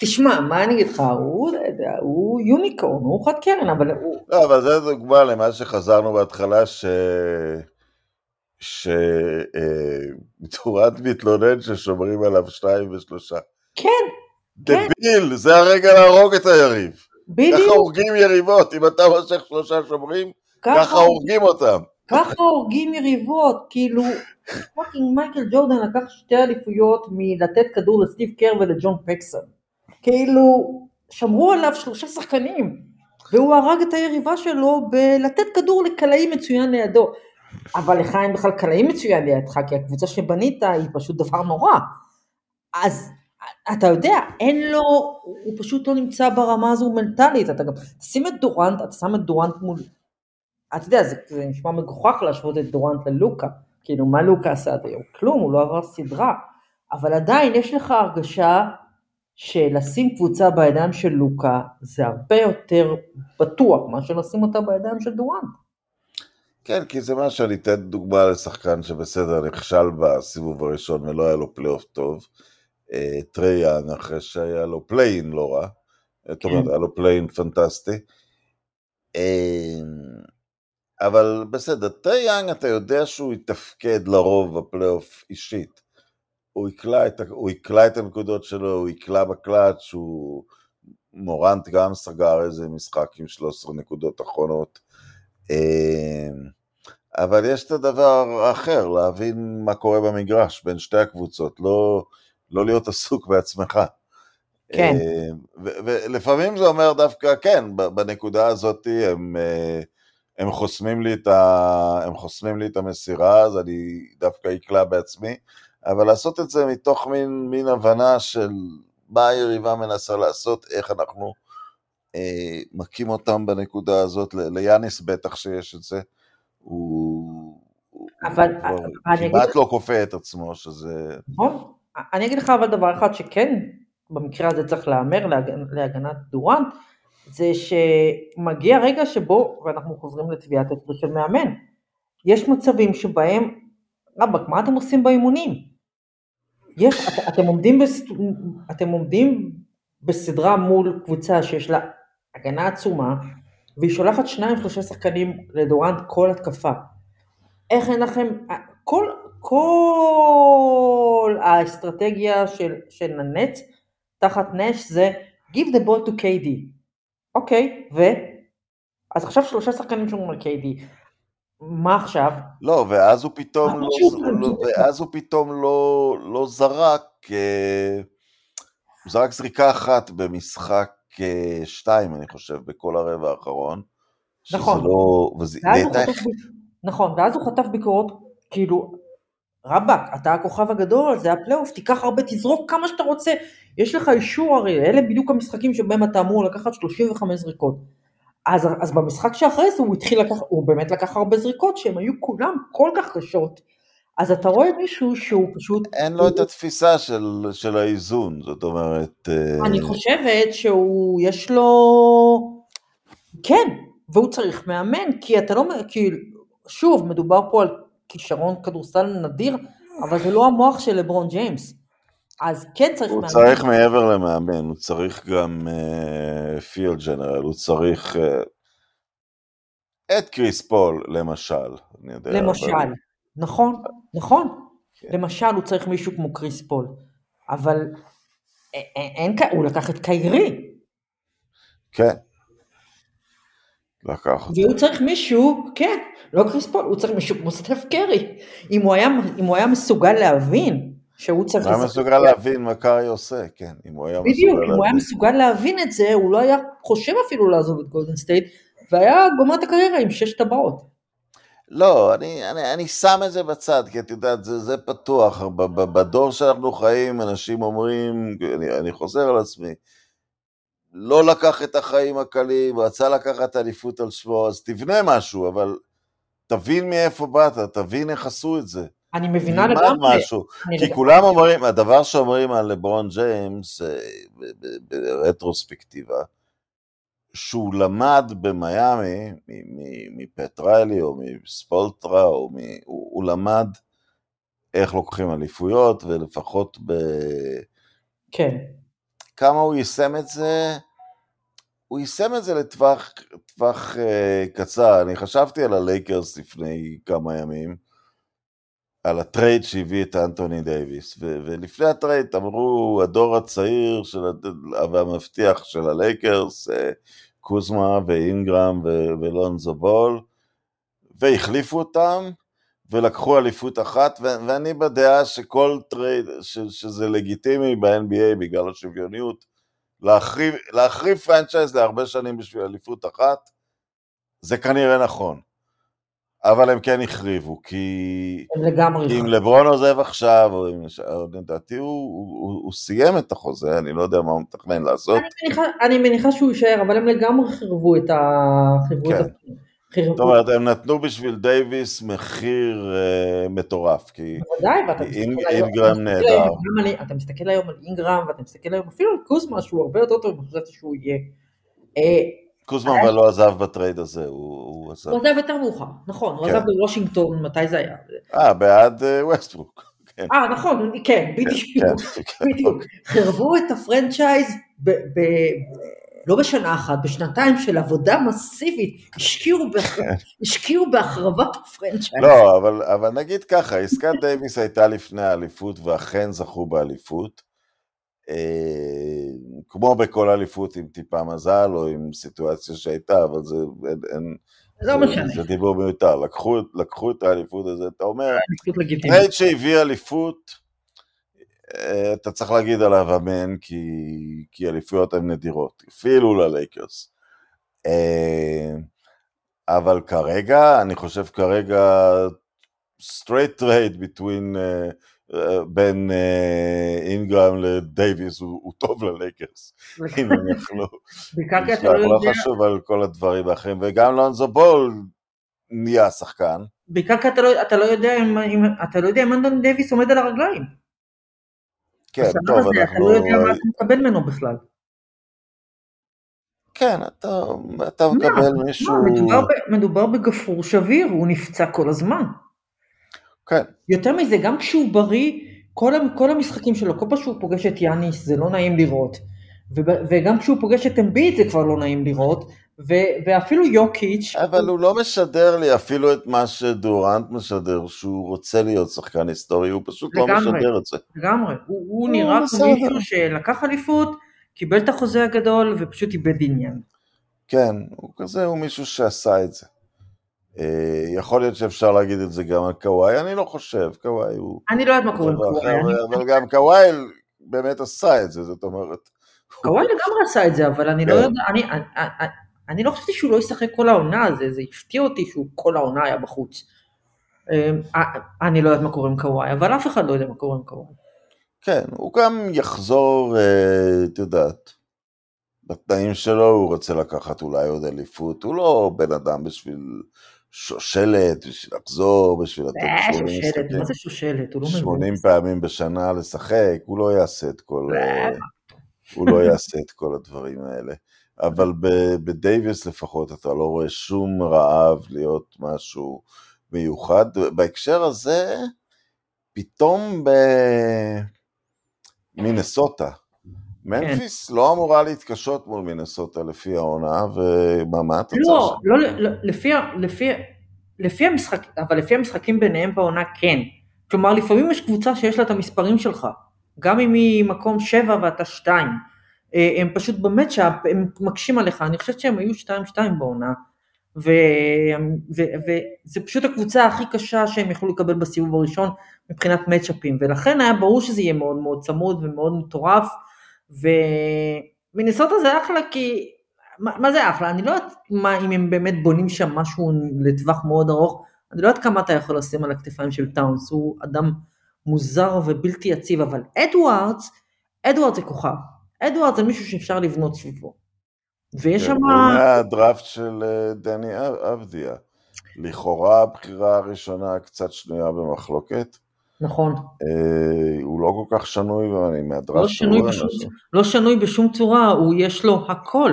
תשמע, מה אני אגיד לך, הוא, הוא יוניקורן, הוא חד קרן, אבל הוא... לא, אבל זה דוגמה למה שחזרנו בהתחלה, ש... שטורנט מתלונן ששומרים עליו שתיים ושלושה. כן, כן. דביל, זה הרגע להרוג את היריב. בדיוק. ככה הורגים יריבות, אם אתה מושך שלושה שומרים, ככה הורגים אותם. ככה הורגים יריבות, כאילו, fucking מייקל ג'ורדן לקח שתי אליפויות מלתת כדור לסטיב קר ולג'ון פקסון. כאילו, שמרו עליו שלושה שחקנים, והוא הרג את היריבה שלו בלתת כדור לקלעי מצוין לידו. אבל לך אין בכלל קלעים מצוין לידך, כי הקבוצה שבנית היא פשוט דבר נורא. אז אתה יודע, אין לו, הוא פשוט לא נמצא ברמה הזו מנטלית, אתה גם, תשים את דורנט, אתה שם את דורנט מול, אתה יודע, זה, זה נשמע מגוחך להשוות את דורנט ללוקה, כאילו מה לוקה עשה עד היום? כלום, הוא לא עבר סדרה, אבל עדיין יש לך הרגשה שלשים קבוצה בידיים של לוקה זה הרבה יותר בטוח מאשר לשים אותה בידיים של דורנט. כן, כי זה מה שאני אתן דוגמה לשחקן שבסדר נכשל בסיבוב הראשון ולא היה לו פלייאוף טוב. אה, טריי יאנג, אחרי שהיה לו play-in לא רע. זאת אומרת, כן. היה לו play-in פנטסטי. אה, אבל בסדר, טריי יאנג אתה יודע שהוא יתפקד לרוב בפלייאוף אישית. הוא יקלע את, הוא יקלע את הנקודות שלו, הוא יקלע בקלאץ', הוא... מורנט גם סגר איזה משחק עם 13 נקודות אחרונות. אמ, אבל יש את הדבר האחר, להבין מה קורה במגרש בין שתי הקבוצות, לא, לא להיות עסוק בעצמך. כן. אמ, ולפעמים זה אומר דווקא, כן, בנקודה הזאת הם, אה, הם, חוסמים לי את ה, הם חוסמים לי את המסירה, אז אני דווקא אקלע בעצמי, אבל לעשות את זה מתוך מין, מין הבנה של מה היריבה מנסה לעשות, איך אנחנו אה, מכים אותם בנקודה הזאת, ליאניס בטח שיש את זה, הוא, אבל, הוא אני כמעט אגיד... לא כופה את עצמו, שזה... נכון, אני אגיד לך אבל דבר אחד שכן, במקרה הזה צריך להמר להגנ... להגנת דורנט, זה שמגיע רגע שבו, ואנחנו חוזרים לטביעת אצבע של מאמן, יש מצבים שבהם, רבאק, מה אתם עושים באימונים? יש, את, אתם, עומדים בס, אתם עומדים בסדרה מול קבוצה שיש לה הגנה עצומה, והיא שולחת שניים שלושה שחקנים לדורנט כל התקפה. איך אין לכם, כל, כל האסטרטגיה של, של הנץ תחת נש זה give the ball to KD. אוקיי, ו? אז עכשיו שלושה שחקנים שומרים על KD. מה עכשיו? לא, ואז הוא פתאום, לא, לא, ואז הוא פתאום לא, לא זרק, אה, הוא זרק זריקה אחת במשחק אה, שתיים, אני חושב, בכל הרבע האחרון. נכון. לא, וזה, ואז הייתה... חטף, נכון, ואז הוא חטף ביקורות, כאילו, רבאק, אתה הכוכב הגדול, זה הפלייאוף, תיקח הרבה, תזרוק כמה שאתה רוצה. יש לך אישור הרי, אלה בדיוק המשחקים שבהם אתה אמור לקחת 35 זריקות. אז, אז במשחק שאחרי זה הוא התחיל לקח, הוא באמת לקח הרבה זריקות שהן היו כולם כל כך קשות. אז אתה רואה מישהו שהוא פשוט... אין לו הוא... את התפיסה של, של האיזון, זאת אומרת... אה, אני חושבת שהוא, יש לו... כן, והוא צריך מאמן, כי אתה לא... כי שוב, מדובר פה על כישרון כדורסל נדיר, אבל זה לא המוח של לברון ג'יימס. אז כן צריך הוא מאמן. הוא צריך מעבר למאמן, הוא צריך גם פיל uh, ג'נרל, הוא צריך uh, את קריס פול, למשל. יודע, למשל, אבל... נכון, נכון. כן. למשל, הוא צריך מישהו כמו קריס פול, אבל אין, אין, הוא לקח את קיירי. כן. לקח אותו. והוא צריך מישהו, כן, לא קריס פול, הוא צריך מישהו כמו סטף קרי. אם הוא היה, אם הוא היה מסוגל להבין שהוא צריך... הוא היה מסוגל להבין מה קרי עושה, כן, אם הוא היה בדיוק, מסוגל להבין. בדיוק, אם הוא היה מסוגל להבין את זה, הוא לא היה חושב אפילו לעזוב את גולדן סטייט, והיה גומר את הקריירה עם שש טבעות. לא, אני, אני, אני שם את זה בצד, כי את יודעת, זה, זה פתוח. בדור שאנחנו חיים, אנשים אומרים, אני, אני חוזר על עצמי, לא לקח את החיים הקלים, רצה לקחת אליפות על שמו, אז תבנה משהו, אבל תבין מאיפה באת, תבין איך עשו את זה. אני מבינה לגמרי. משהו. כי. כולם אומרים, הדבר שאומרים על לברון ג'יימס, אה, ברטרוספקטיבה, שהוא למד במיאמי, מפט ריילי או מספולטרה, או מ... הוא, הוא למד איך לוקחים אליפויות, ולפחות ב... כן. כמה הוא יישם את זה, הוא יישם את זה לטווח טווח, uh, קצר. אני חשבתי על הלייקרס לפני כמה ימים, על ה trade שהביא את אנטוני דייוויס, ו- ולפני ה trade אמרו הדור הצעיר של, והמבטיח של הלייקרס, uh, קוזמה ואינגרם ו- ולונזו בול, והחליפו אותם, ולקחו אליפות אחת, ו- ואני בדעה שכל trade, ש- שזה לגיטימי ב-NBA בגלל השוויוניות, להחריב, להחריב franchise להרבה שנים בשביל אליפות אחת, זה כנראה נכון. אבל הם כן החריבו, כי... לגמרי. אם לברון עוזב עכשיו, או אם... לדעתי הוא, הוא, הוא סיים את החוזה, אני לא יודע מה הוא מתכנן לעשות. אני מניחה, אני מניחה שהוא יישאר, אבל הם לגמרי חירבו את ה... חירבו כן. את ה... זאת אומרת, הם נתנו בשביל דייוויס מחיר uh, מטורף, כי אינגרם נהדר. אתה מסתכל היום על אינגרם, ואתה מסתכל היום אפילו על קוזמה, שהוא הרבה יותר טוב, אני חשבתי שהוא יהיה. אה, קוזמה אבל לא עזב ב trade הזה, הוא עזב. הוא עזב יותר מאוחר, נכון, הוא כן. עזב בוושינגטון, מתי זה היה? אה, בעד ווסטברוק. כן. אה, נכון, כן, בדיוק. בדיוק. חירבו את ה franchise לא בשנה אחת, בשנתיים של עבודה מסיבית, השקיעו, בהח... כן. השקיעו בהחרבת ה franchise. לא, אבל, אבל נגיד ככה, עסקת דייוויס הייתה לפני האליפות, ואכן זכו באליפות. אה, כמו בכל אליפות עם טיפה מזל, או עם סיטואציה שהייתה, אבל זה... אין, אין, לא משנה. זה דיבור מיותר. לקחו, לקחו את האליפות הזאת, אתה אומר, trade שהביא אליפות, אה, אתה צריך להגיד עליו אמן, כי, כי אליפויות הן נדירות, אפילו ללייקרס. אה, אבל כרגע, אני חושב כרגע, straight trade between, בין uh, אינגרם לדייוויס הוא, טוב ללייקרס, אם הם יכלו. בעיקר כי אתה לא, לא יודע... לא חשוב על כל הדברים האחרים, וגם לונזו בול נהיה שחקן. בעיקר כי אתה לא, לא יודע אם, אתה לא אנדון דייוויס עומד על הרגליים. כן, טוב, אנחנו... אתה לא יודע מה אתה מקבל ממנו בכלל. כן, אתה, אתה מקבל מישהו... מדובר בגפרור שביר, הוא נפצע כל הזמן. כן. יותר מזה, גם כשהוא בריא, כל, כל המשחקים שלו, כל פעם שהוא פוגש את יאניס זה לא נעים לראות. וגם כשהוא פוגש את אמביט זה כבר לא נעים לראות, ו- ואפילו יוקיץ'. אבל הוא לא משדר לי אפילו את מה שדורנט משדר, שהוא רוצה להיות שחקן היסטורי, הוא פשוט לא לגמרי, לא משדר את זה. לגמרי, הוא, הוא נראה כמו מישהו שלקח אליפות, קיבל את החוזה הגדול ופשוט איבד עניין. כן, הוא כזה, הוא מישהו שעשה את זה. אה, יכול להיות שאפשר להגיד את זה גם על קוואי, אני לא חושב, קוואי הוא... אני לא יודעת מה קורה עם קוואי. אבל גם קוואי באמת עשה את זה, זאת אומרת... קוואי לגמרי עשה את זה, אבל אני לא כן. יודע, אני לא חשבתי שהוא לא ישחק כל העונה, זה, זה הפתיע אותי שהוא כל העונה היה בחוץ. אמ, אני לא יודעת מה קורה עם קוואי, אבל אף אחד לא יודע מה קורה עם קוואי. כן, הוא גם יחזור, אה, את יודעת, בתנאים שלו הוא רוצה לקחת אולי עוד אליפות, הוא לא בן אדם בשביל שושלת, בשביל לחזור, בשביל לתת 80 אה, משחקים. מה זה שושלת? הוא לא מבין. 80 פעמים בשנה לשחק, הוא לא יעשה את כל... אה, הוא לא יעשה את כל הדברים האלה. אבל בדייוויס לפחות אתה לא רואה שום רעב להיות משהו מיוחד. בהקשר הזה, פתאום במינסוטה, מנפיס כן. לא אמורה להתקשות מול מינסוטה לפי העונה, ומה, מה התוצאה לא, לא, לא, לפי, לפי, לפי המשחק, אבל לפי המשחקים ביניהם בעונה כן. כלומר, לפעמים יש קבוצה שיש לה את המספרים שלך, גם אם היא מקום 7 ואתה 2. אה, הם פשוט במצ'אפ, הם מקשים עליך, אני חושבת שהם היו 2-2 בעונה, וזה פשוט הקבוצה הכי קשה שהם יכלו לקבל בסיבוב הראשון מבחינת מצ'אפים, ולכן היה ברור שזה יהיה מאוד מאוד צמוד ומאוד מטורף, ומינסוטה זה אחלה כי, מה, מה זה אחלה? אני לא יודעת מה, אם הם באמת בונים שם משהו לטווח מאוד ארוך, אני לא יודעת כמה אתה יכול לשים על הכתפיים של טאונס, הוא אדם מוזר ובלתי יציב, אבל אדוארדס, אדוארדס זה כוכב. אדוארד זה מישהו שאפשר לבנות סביבו. ויש כן, שם... הוא מהדראפט של אה, דני אבדיה. לכאורה הבחירה הראשונה קצת שנויה במחלוקת. נכון. אה, הוא לא כל כך שנוי, אני מהדראפט לא שנוי, בשום, לא שנוי בשום צורה, הוא יש לו הכל.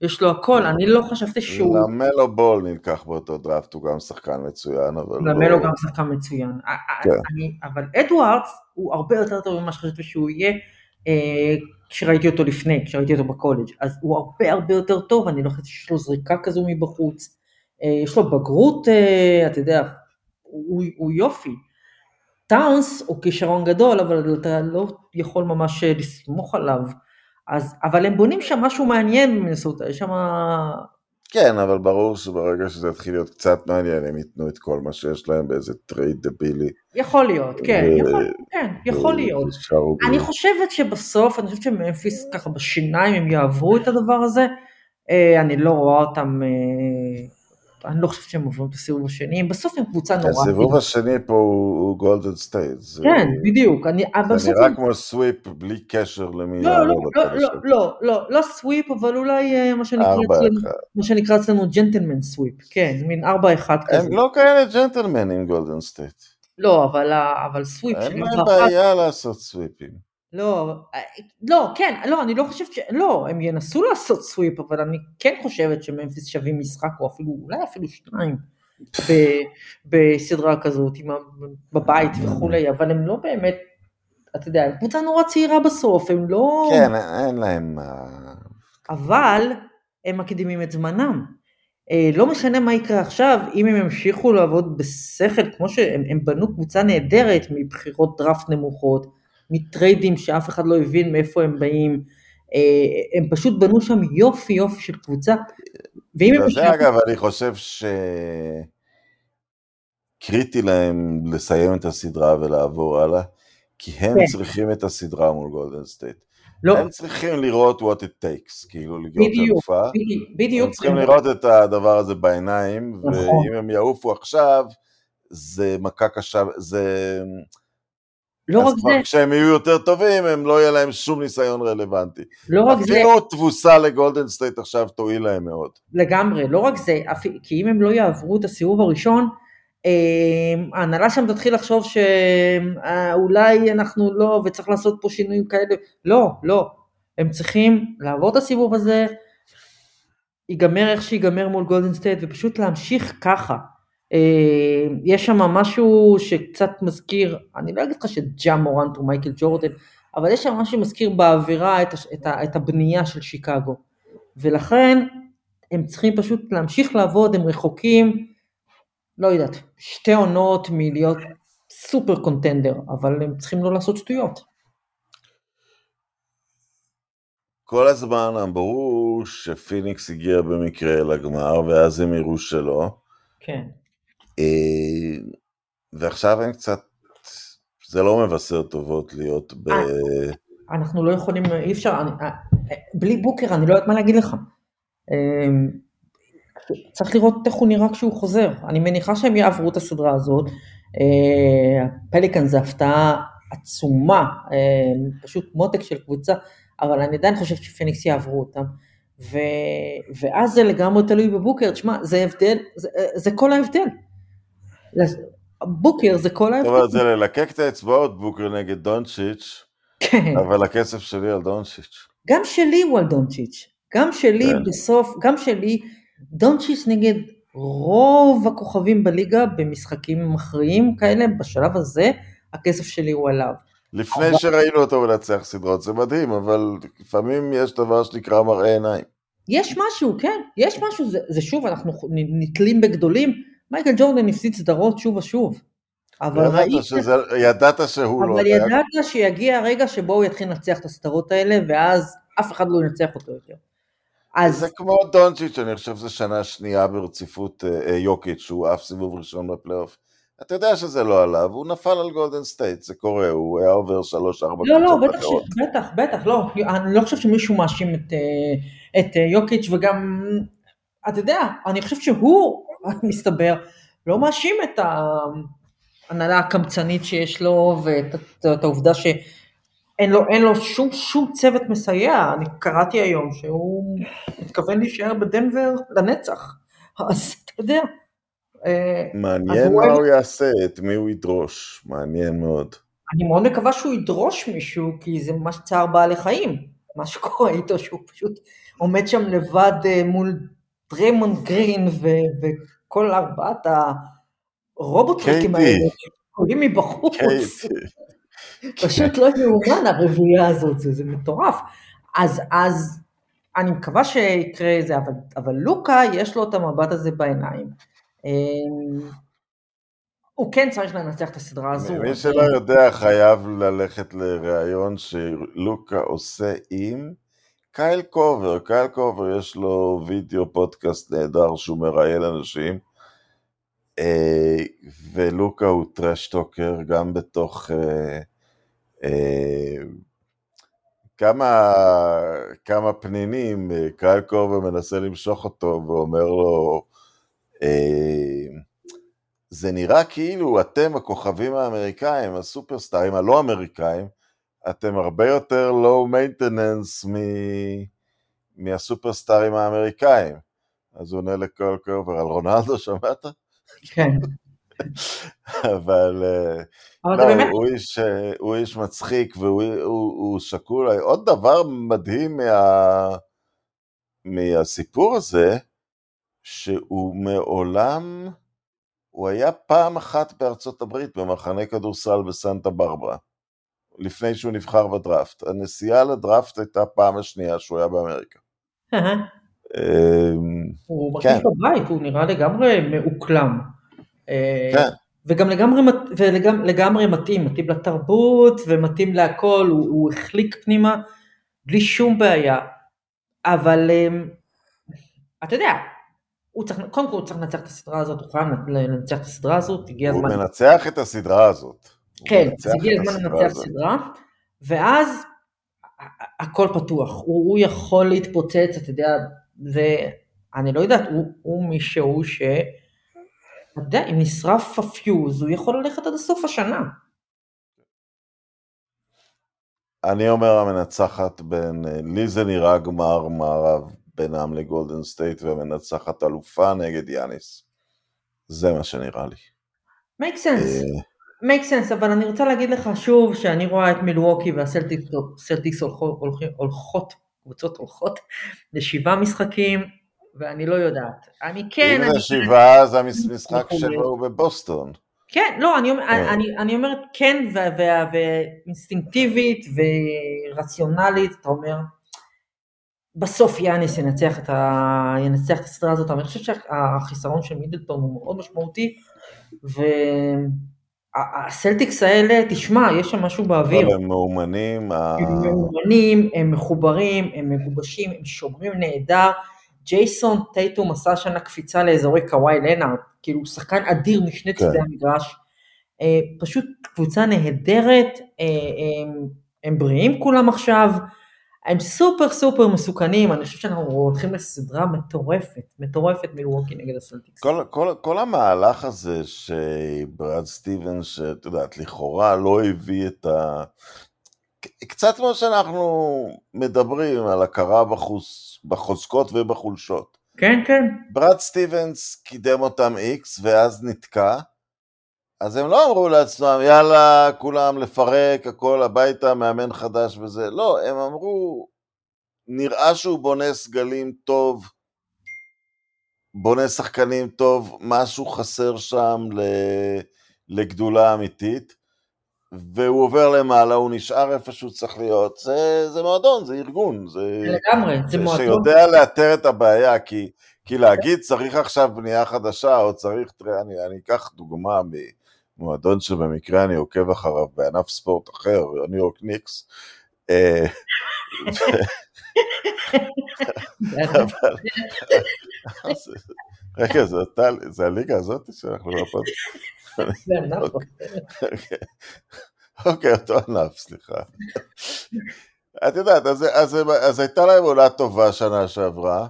יש לו הכל, נכון. אני לא חשבתי שהוא... למלו בול נלקח באותו דראפט, הוא גם שחקן מצוין, אבל... למלו לא... גם שחקן מצוין. כן. אני, אבל אדוארדס הוא הרבה יותר טוב ממה שחשבתי שהוא יהיה. אה, כשראיתי אותו לפני, כשראיתי אותו בקולג', אז הוא הרבה הרבה יותר טוב, אני לא חושבת שיש לו זריקה כזו מבחוץ, אה, יש לו בגרות, אה, אתה יודע, הוא, הוא יופי. טאונס הוא כישרון גדול, אבל אתה לא יכול ממש לסמוך עליו. אז, אבל הם בונים שם משהו מעניין במינסוטה, יש שם כן, אבל ברור שברגע שזה יתחיל להיות קצת מעניין, הם ייתנו את כל מה שיש להם באיזה trade דבילי. יכול להיות, כן, ו... יכול, כן, יכול להיות. אני חושבת שבסוף, אני חושבת שממפיס ככה בשיניים הם יעברו את הדבר הזה. אה, אני לא רואה אותם אה, אני לא חושבת שהם עוברים את הסיבוב השני, הם בסוף הם קבוצה נורא... הסיבוב השני פה הוא גולדן סטייט. כן, בדיוק. זה נראה כמו sweep בלי קשר למי לא, לא, לא, לא, לא, לא sweep, אבל אולי אה, מה שנקרא אצלנו gentleman sweep, כן, מין 4-1 כזה. הם לא כאלה ג'נטלמנים גולדן סטייט. לא, אבל sweep אין להם בעיה לעשות sweepים. לא, אה, לא, כן, לא, אני לא חושבת ש... לא, הם ינסו לעשות sweep, אבל אני כן חושבת שממפיס שווים משחק, או אפילו, אולי אפילו שניים, ב, בסדרה כזאת, עם, בבית וכולי, אבל הם לא באמת, אתה יודע, הם קבוצה נורא צעירה בסוף, הם לא... כן, אין להם... אבל הם מקדימים את זמנם. אה, לא משנה מה יקרה עכשיו, אם הם ימשיכו לעבוד בשכל, כמו שהם בנו קבוצה נהדרת מבחירות דראפט נמוכות, מטריידים שאף אחד לא הבין מאיפה הם באים, אה, הם פשוט בנו שם יופי יופי של קבוצה. ואם הם... זה אגב, אני חושב שקריטי להם לסיים את הסדרה ולעבור הלאה, כי הם כן. צריכים את הסדרה מול גולדן סטייט. לא. הם צריכים לראות what it takes, כאילו להיות אלופה. בדיוק. הם צריכים לראות את הדבר הזה בעיניים, נכון. ואם הם יעופו עכשיו, זה מכה קשה, זה... לא רק זה... אז כשהם יהיו יותר טובים, הם לא יהיה להם שום ניסיון רלוונטי. לא רק זה... אפילו תבוסה לגולדן סטייט עכשיו תועיל להם מאוד. לגמרי, לא רק זה, כי אם הם לא יעברו את הסיבוב הראשון, אה, ההנהלה שם תתחיל לחשוב שאולי אנחנו לא, וצריך לעשות פה שינויים כאלה. לא, לא. הם צריכים לעבור את הסיבוב הזה, ייגמר איך שיגמר מול גולדן סטייט ופשוט להמשיך ככה. אה, יש שם משהו שקצת מזכיר, אני לא אגיד לך שג'ה מורנט הוא מייקל ג'ורדן, אבל יש שם משהו שמזכיר באווירה את, את, את הבנייה של שיקגו. ולכן הם צריכים פשוט להמשיך לעבוד, הם רחוקים, לא יודעת, שתי עונות מלהיות סופר קונטנדר, אבל הם צריכים לא לעשות שטויות. כל הזמן אמרו שפיניקס הגיע במקרה לגמר, ואז הם יראו שלא. כן. אה, ועכשיו הם קצת, זה לא מבשר טובות להיות ב... אה, אנחנו לא יכולים, אי אפשר, אני, אה, בלי בוקר אני לא יודעת מה להגיד לך. צריך לראות איך הוא נראה כשהוא חוזר. אני מניחה שהם יעברו את הסדרה הזאת. פליקן זה הפתעה עצומה, פשוט מותק של קבוצה, אבל אני עדיין חושבת שפיניקס יעברו אותם. ו... ואז זה לגמרי תלוי בבוקר, תשמע, זה הבדל, זה, זה כל ההבדל. בוקר זה כל ההבדל. זאת אומרת, זה ללקק את האצבעות בוקר נגד דונצ'יץ', כן. אבל הכסף שלי על דונצ'יץ'. גם שלי הוא על דונצ'יץ', גם שלי כן. בסוף, גם שלי, דונצ'יץ' נגד רוב הכוכבים בליגה במשחקים מכריעים כאלה, בשלב הזה, הכסף שלי הוא עליו. לפני אבל... שראינו אותו מנצח סדרות, זה מדהים, אבל לפעמים יש דבר שנקרא מראה עיניים. יש משהו, כן, יש משהו, זה, זה שוב, אנחנו נתלים בגדולים, מייקל ג'ורדן הפסיד סדרות שוב ושוב. אבל ידעת, ראית, שזה, ידעת שהוא אבל לא... אבל ידעת היה... שיגיע הרגע שבו הוא יתחיל לנצח את הסדרות האלה, ואז אף אחד לא ינצח אותו יותר. אז... זה כמו דונצ'יץ', אני חושב שזו שנה שנייה ברציפות אה, אה, יוקיץ', שהוא עף סיבוב ראשון בפלייאוף. אתה יודע שזה לא עליו, הוא נפל על גולדן סטייט, זה קורה, הוא היה עובר שלוש-ארבע לא, לא, בטח, ש... בטח, בטח, לא, אני לא חושב שמישהו מאשים את, אה, את יוקיץ' וגם, אתה יודע, אני חושב שהוא, מסתבר, לא מאשים את ההנהלה הקמצנית שיש לו ואת את העובדה שאין לו, לו שום, שום צוות מסייע, אני קראתי היום שהוא מתכוון להישאר בדנבר לנצח, אז אתה יודע. אה, מעניין מה הוא יעשה, את מי הוא ידרוש, מעניין מאוד. אני מאוד מקווה שהוא ידרוש מישהו, כי זה ממש צער בעלי חיים, מה שקורה איתו, שהוא פשוט עומד שם לבד אה, מול דריימונד גרין וכל ארבעת הרובוטריקים האלה, שקולעים מבחוץ. פשוט לא יאומן הרביעייה הזאת, זה, זה מטורף. אז, אז אני מקווה שיקרה זה, אבל, אבל לוקה יש לו את המבט הזה בעיניים. אמ, הוא כן צריך לנצח את הסדרה הזו. מי שלא יודע חייב ללכת לראיון שלוקה עושה עם קייל קורבר. קייל קורבר יש לו וידאו פודקאסט נהדר שהוא מראיין אנשים. אה, ולוקה הוא trash talker גם בתוך אה, אה, כמה, כמה פנינים, קייל קורבר מנסה למשוך אותו ואומר לו, זה נראה כאילו אתם הכוכבים האמריקאים, הסופרסטארים הלא אמריקאים, אתם הרבה יותר low maintenance מהסופרסטארים האמריקאים. אז הוא עונה לקייל קורבר על רונלדו, שמעת? כן. אבל, אה, אבל לא, באמת... הוא, איש, אה, הוא איש מצחיק והוא הוא, הוא שקול. עוד דבר מדהים מה, מהסיפור הזה, שהוא מעולם, הוא היה פעם אחת בארצות הברית במחנה כדורסל בסנטה ברברה, לפני שהוא נבחר בדראפט. הנסיעה לדראפט הייתה פעם השנייה שהוא היה באמריקה. אמ, הוא מרגיש כן. בבית, הוא נראה לגמרי מאוקלם. אה, כן. וגם לגמרי, ולגמרי לגמרי מתאים, מתאים לתרבות ומתאים להכל, הוא, הוא החליק פנימה בלי שום בעיה. אבל אמ, אתה יודע, הוא צריך, קודם כל הוא צריך לנצח את הסדרה הזאת, הוא חייב לנצח את הסדרה הזאת, הגיע הזמן. הוא מנצח את הסדרה הזאת. כן, הגיע הזמן לנצח את הסדרה, ואז הכל פתוח, הוא, הוא יכול להתפוצץ, אתה יודע, ואני לא יודעת, הוא, הוא מישהו ש... אתה יודע, אם נשרף הפיוז, הוא יכול ללכת עד הסוף השנה. אני אומר המנצחת בין, לי זה נראה גמר מערב בינם לגולדן סטייט ומנצחת אלופה נגד יאניס. זה מה שנראה לי. makes sense. makes sense, אבל אני רוצה להגיד לך שוב שאני רואה את מילווקי והסלטיקס הולכות, קבוצות הולכות לשבעה משחקים, ואני לא יודעת. אני כן... אם זה שבעה, אז המשחק שבע הוא בבוסטון. כן, לא, אני, אה. אני, אני אומרת כן, ואינסטינקטיבית ורציונלית, אתה אומר, בסוף יאניס ינצח את, ה... ינצח את הסדרה הזאת, אבל אני חושב שהחיסרון של מידלטון הוא מאוד משמעותי, והסלטיקס האלה, תשמע, יש שם משהו באוויר. הם מאומנים. הם מאומנים, הם מחוברים, הם מגובשים, הם שומרים נהדר. ג'ייסון טייטום עשה השנה קפיצה לאזורי קוואי לנארט, כאילו הוא שחקן אדיר משני כן. צדי המגרש. אה, פשוט קבוצה נהדרת, אה, הם בריאים כולם עכשיו, הם סופר סופר מסוכנים, אני חושב שאנחנו הולכים לסדרה מטורפת, מטורפת מלווקי נגד הסלטיקס. כל, כל, כל המהלך הזה שברד סטיבן, שאת יודעת, לכאורה לא הביא את ה... קצת כמו שאנחנו מדברים על הכרה בחוס, בחוזקות ובחולשות. כן, כן. ברד סטיבנס קידם אותם איקס ואז נתקע, אז הם לא אמרו לעצמם, יאללה, כולם לפרק, הכל הביתה, מאמן חדש וזה. לא, הם אמרו, נראה שהוא בונה סגלים טוב, בונה שחקנים טוב, משהו חסר שם לגדולה אמיתית, והוא עובר למעלה, הוא נשאר איפה שהוא צריך להיות. זה, זה מועדון, זה ארגון. זה, לגמרי, זה, זה מועדון. שיודע לאתר את הבעיה, כי, כי להגיד צריך עכשיו בנייה חדשה, או צריך, תראה, אני, אני אקח דוגמה מ... מועדון שבמקרה אני עוקב אחריו בענף ספורט אחר, הניו יורק ניקס. אה, רגע, זה הליגה הזאת שאנחנו לא פה? זה ענף. אוקיי, אותו ענף, סליחה. את יודעת, אז הייתה להם עונה טובה שנה שעברה.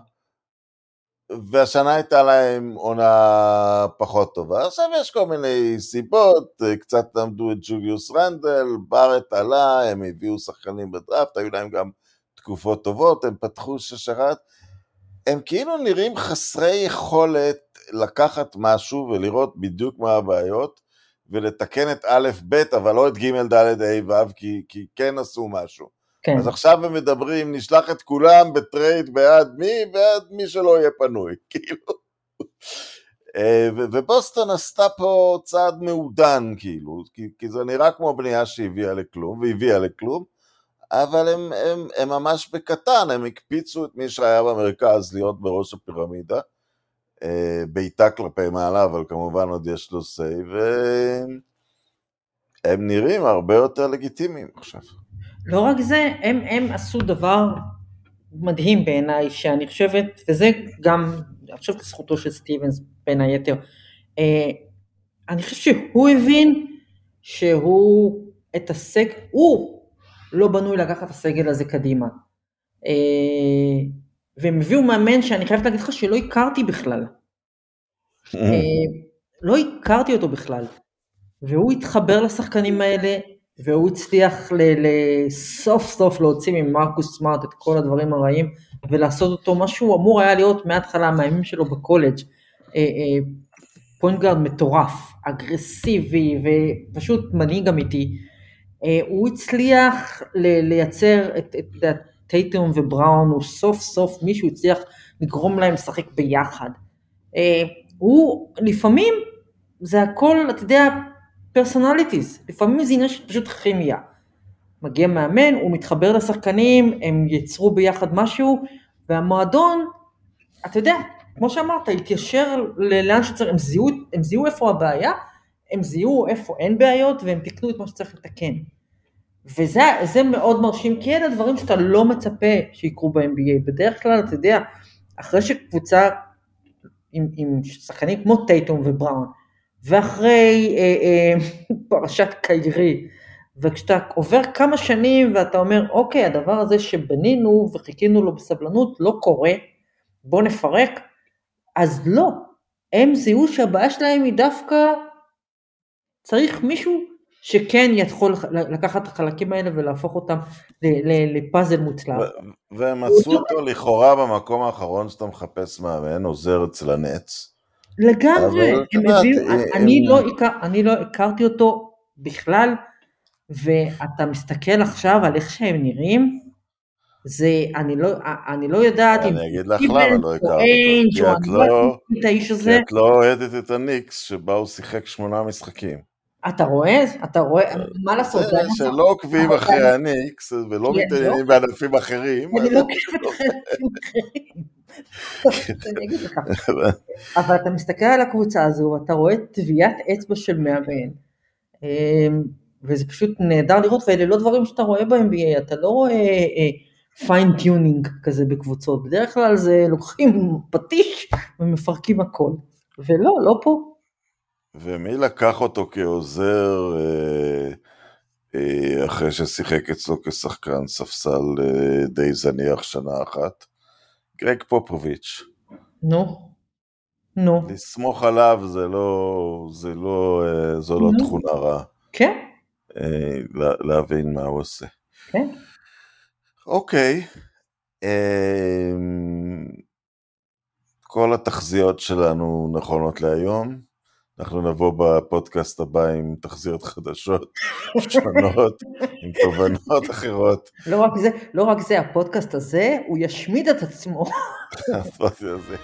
והשנה הייתה להם עונה פחות טובה. עכשיו יש כל מיני סיבות, קצת למדו את ג'וליוס רנדל, בארט עלה, הם הביאו שחקנים בדראפט, היו להם גם תקופות טובות, הם פתחו ששרת. הם כאילו נראים חסרי יכולת לקחת משהו ולראות בדיוק מה הבעיות, ולתקן את א', ב', אבל לא את ג', ד', ה', ו', כי, כי כן עשו משהו. כן. אז עכשיו הם מדברים, נשלח את כולם ב trade בעד מי? בעד מי שלא יהיה פנוי, כאילו. אה, ובוסטון עשתה פה צעד מעודן, כאילו, כי, כי זה נראה כמו בנייה שהביאה לכלום, והביאה לכלום, אבל הם, הם, הם ממש בקטן, הם הקפיצו את מי שהיה במרכז להיות בראש הפירמידה, אה, בעיטה כלפי מעלה, אבל כמובן עוד יש לו סיי, והם נראים הרבה יותר לגיטימיים עכשיו. לא רק זה, הם, הם עשו דבר מדהים בעיניי, שאני חושבת, וזה גם, אני חושבת לזכותו של סטיבנס בין היתר, אה, אני חושבת שהוא הבין שהוא את הסג, הוא לא בנוי לקחת את הסגל הזה קדימה. אה, והם הביאו מאמן שאני חייבת להגיד לך שלא הכרתי בכלל. אה, לא הכרתי אותו בכלל. והוא התחבר לשחקנים האלה, והוא הצליח סוף סוף להוציא ממרקוס סמארט את כל הדברים הרעים ולעשות אותו מה שהוא אמור היה להיות מההתחלה מהימים שלו בקולג' point אה, guard מטורף, אגרסיבי ופשוט מנהיג אמיתי. אה, הוא הצליח לייצר את, את, טייטום ובראון, הוא סוף סוף מישהו הצליח לגרום להם לשחק ביחד. אה, הוא לפעמים זה הכל, אתה יודע, personalities, לפעמים זה עניין של פשוט כימיה. מגיע מאמן, הוא מתחבר לשחקנים, הם יצרו ביחד משהו, והמועדון, אתה יודע, כמו שאמרת, התיישר לאן שצריך, הם זיהו, הם זיהו איפה הבעיה, הם זיהו איפה אין בעיות, והם תיקנו את מה שצריך לתקן. וזה מאוד מרשים, כי אלה דברים שאתה לא מצפה שיקרו ב-NBA. בדרך כלל, אתה יודע, אחרי שקבוצה עם, עם שחקנים כמו טייטום ובראון, ואחרי אה, אה, פרשת קיירי, וכשאתה עובר כמה שנים ואתה אומר, אוקיי, הדבר הזה שבנינו וחיכינו לו בסבלנות לא קורה, בוא נפרק, אז לא, הם זיהו שהבעיה שלהם היא דווקא, צריך מישהו שכן יכול לקחת את החלקים האלה ולהפוך אותם לפאזל מוצלח. והם מצאו אותו לכאורה במקום האחרון שאתה מחפש מאמן, עוזר אצל הנץ. לגמרי, הם הביאו, אני, לא הכר, אני לא הכרתי אותו בכלל, ואתה מסתכל עכשיו על איך שהם נראים, זה, אני לא, אני לא יודעת אם... אני אגיד לך למה לא הכרת אותו. לא- כי את לא אוהדת את הניקס שבה הוא שיחק שמונה משחקים. אתה רואה? אתה רואה? מה לעשות? זה שלא עוקבים אחרי הניקס ולא מתעניינים לא. בענפים אחרים. אני לא עוקבת אחרי ענפים אחרים. אני אגיד לך. אבל אתה מסתכל על הקבוצה הזו, אתה רואה טביעת אצבע של מאמן, אמ, וזה פשוט נהדר לראות, ואלה לא דברים שאתה רואה ב-NBA, אתה לא רואה fine-tuning אה, כזה בקבוצות, בדרך כלל זה לוקחים פטיש ומפרקים הכל, ולא, לא פה. ומי לקח אותו כעוזר אה, אה, אחרי ששיחק אצלו כשחקן ספסל די זניח שנה אחת? גרג פופוביץ'. נו, נו. לסמוך עליו זה לא, זה לא, זו לא תכונה רעה. כן. להבין מה הוא עושה. כן. אוקיי. כל התחזיות שלנו נכונות להיום. אנחנו נבוא בפודקאסט הבא עם תחזיות חדשות, שונות, עם תובנות אחרות. לא רק זה, לא רק זה, הפודקאסט הזה, הוא ישמיד את עצמו. הפודקאסט הזה.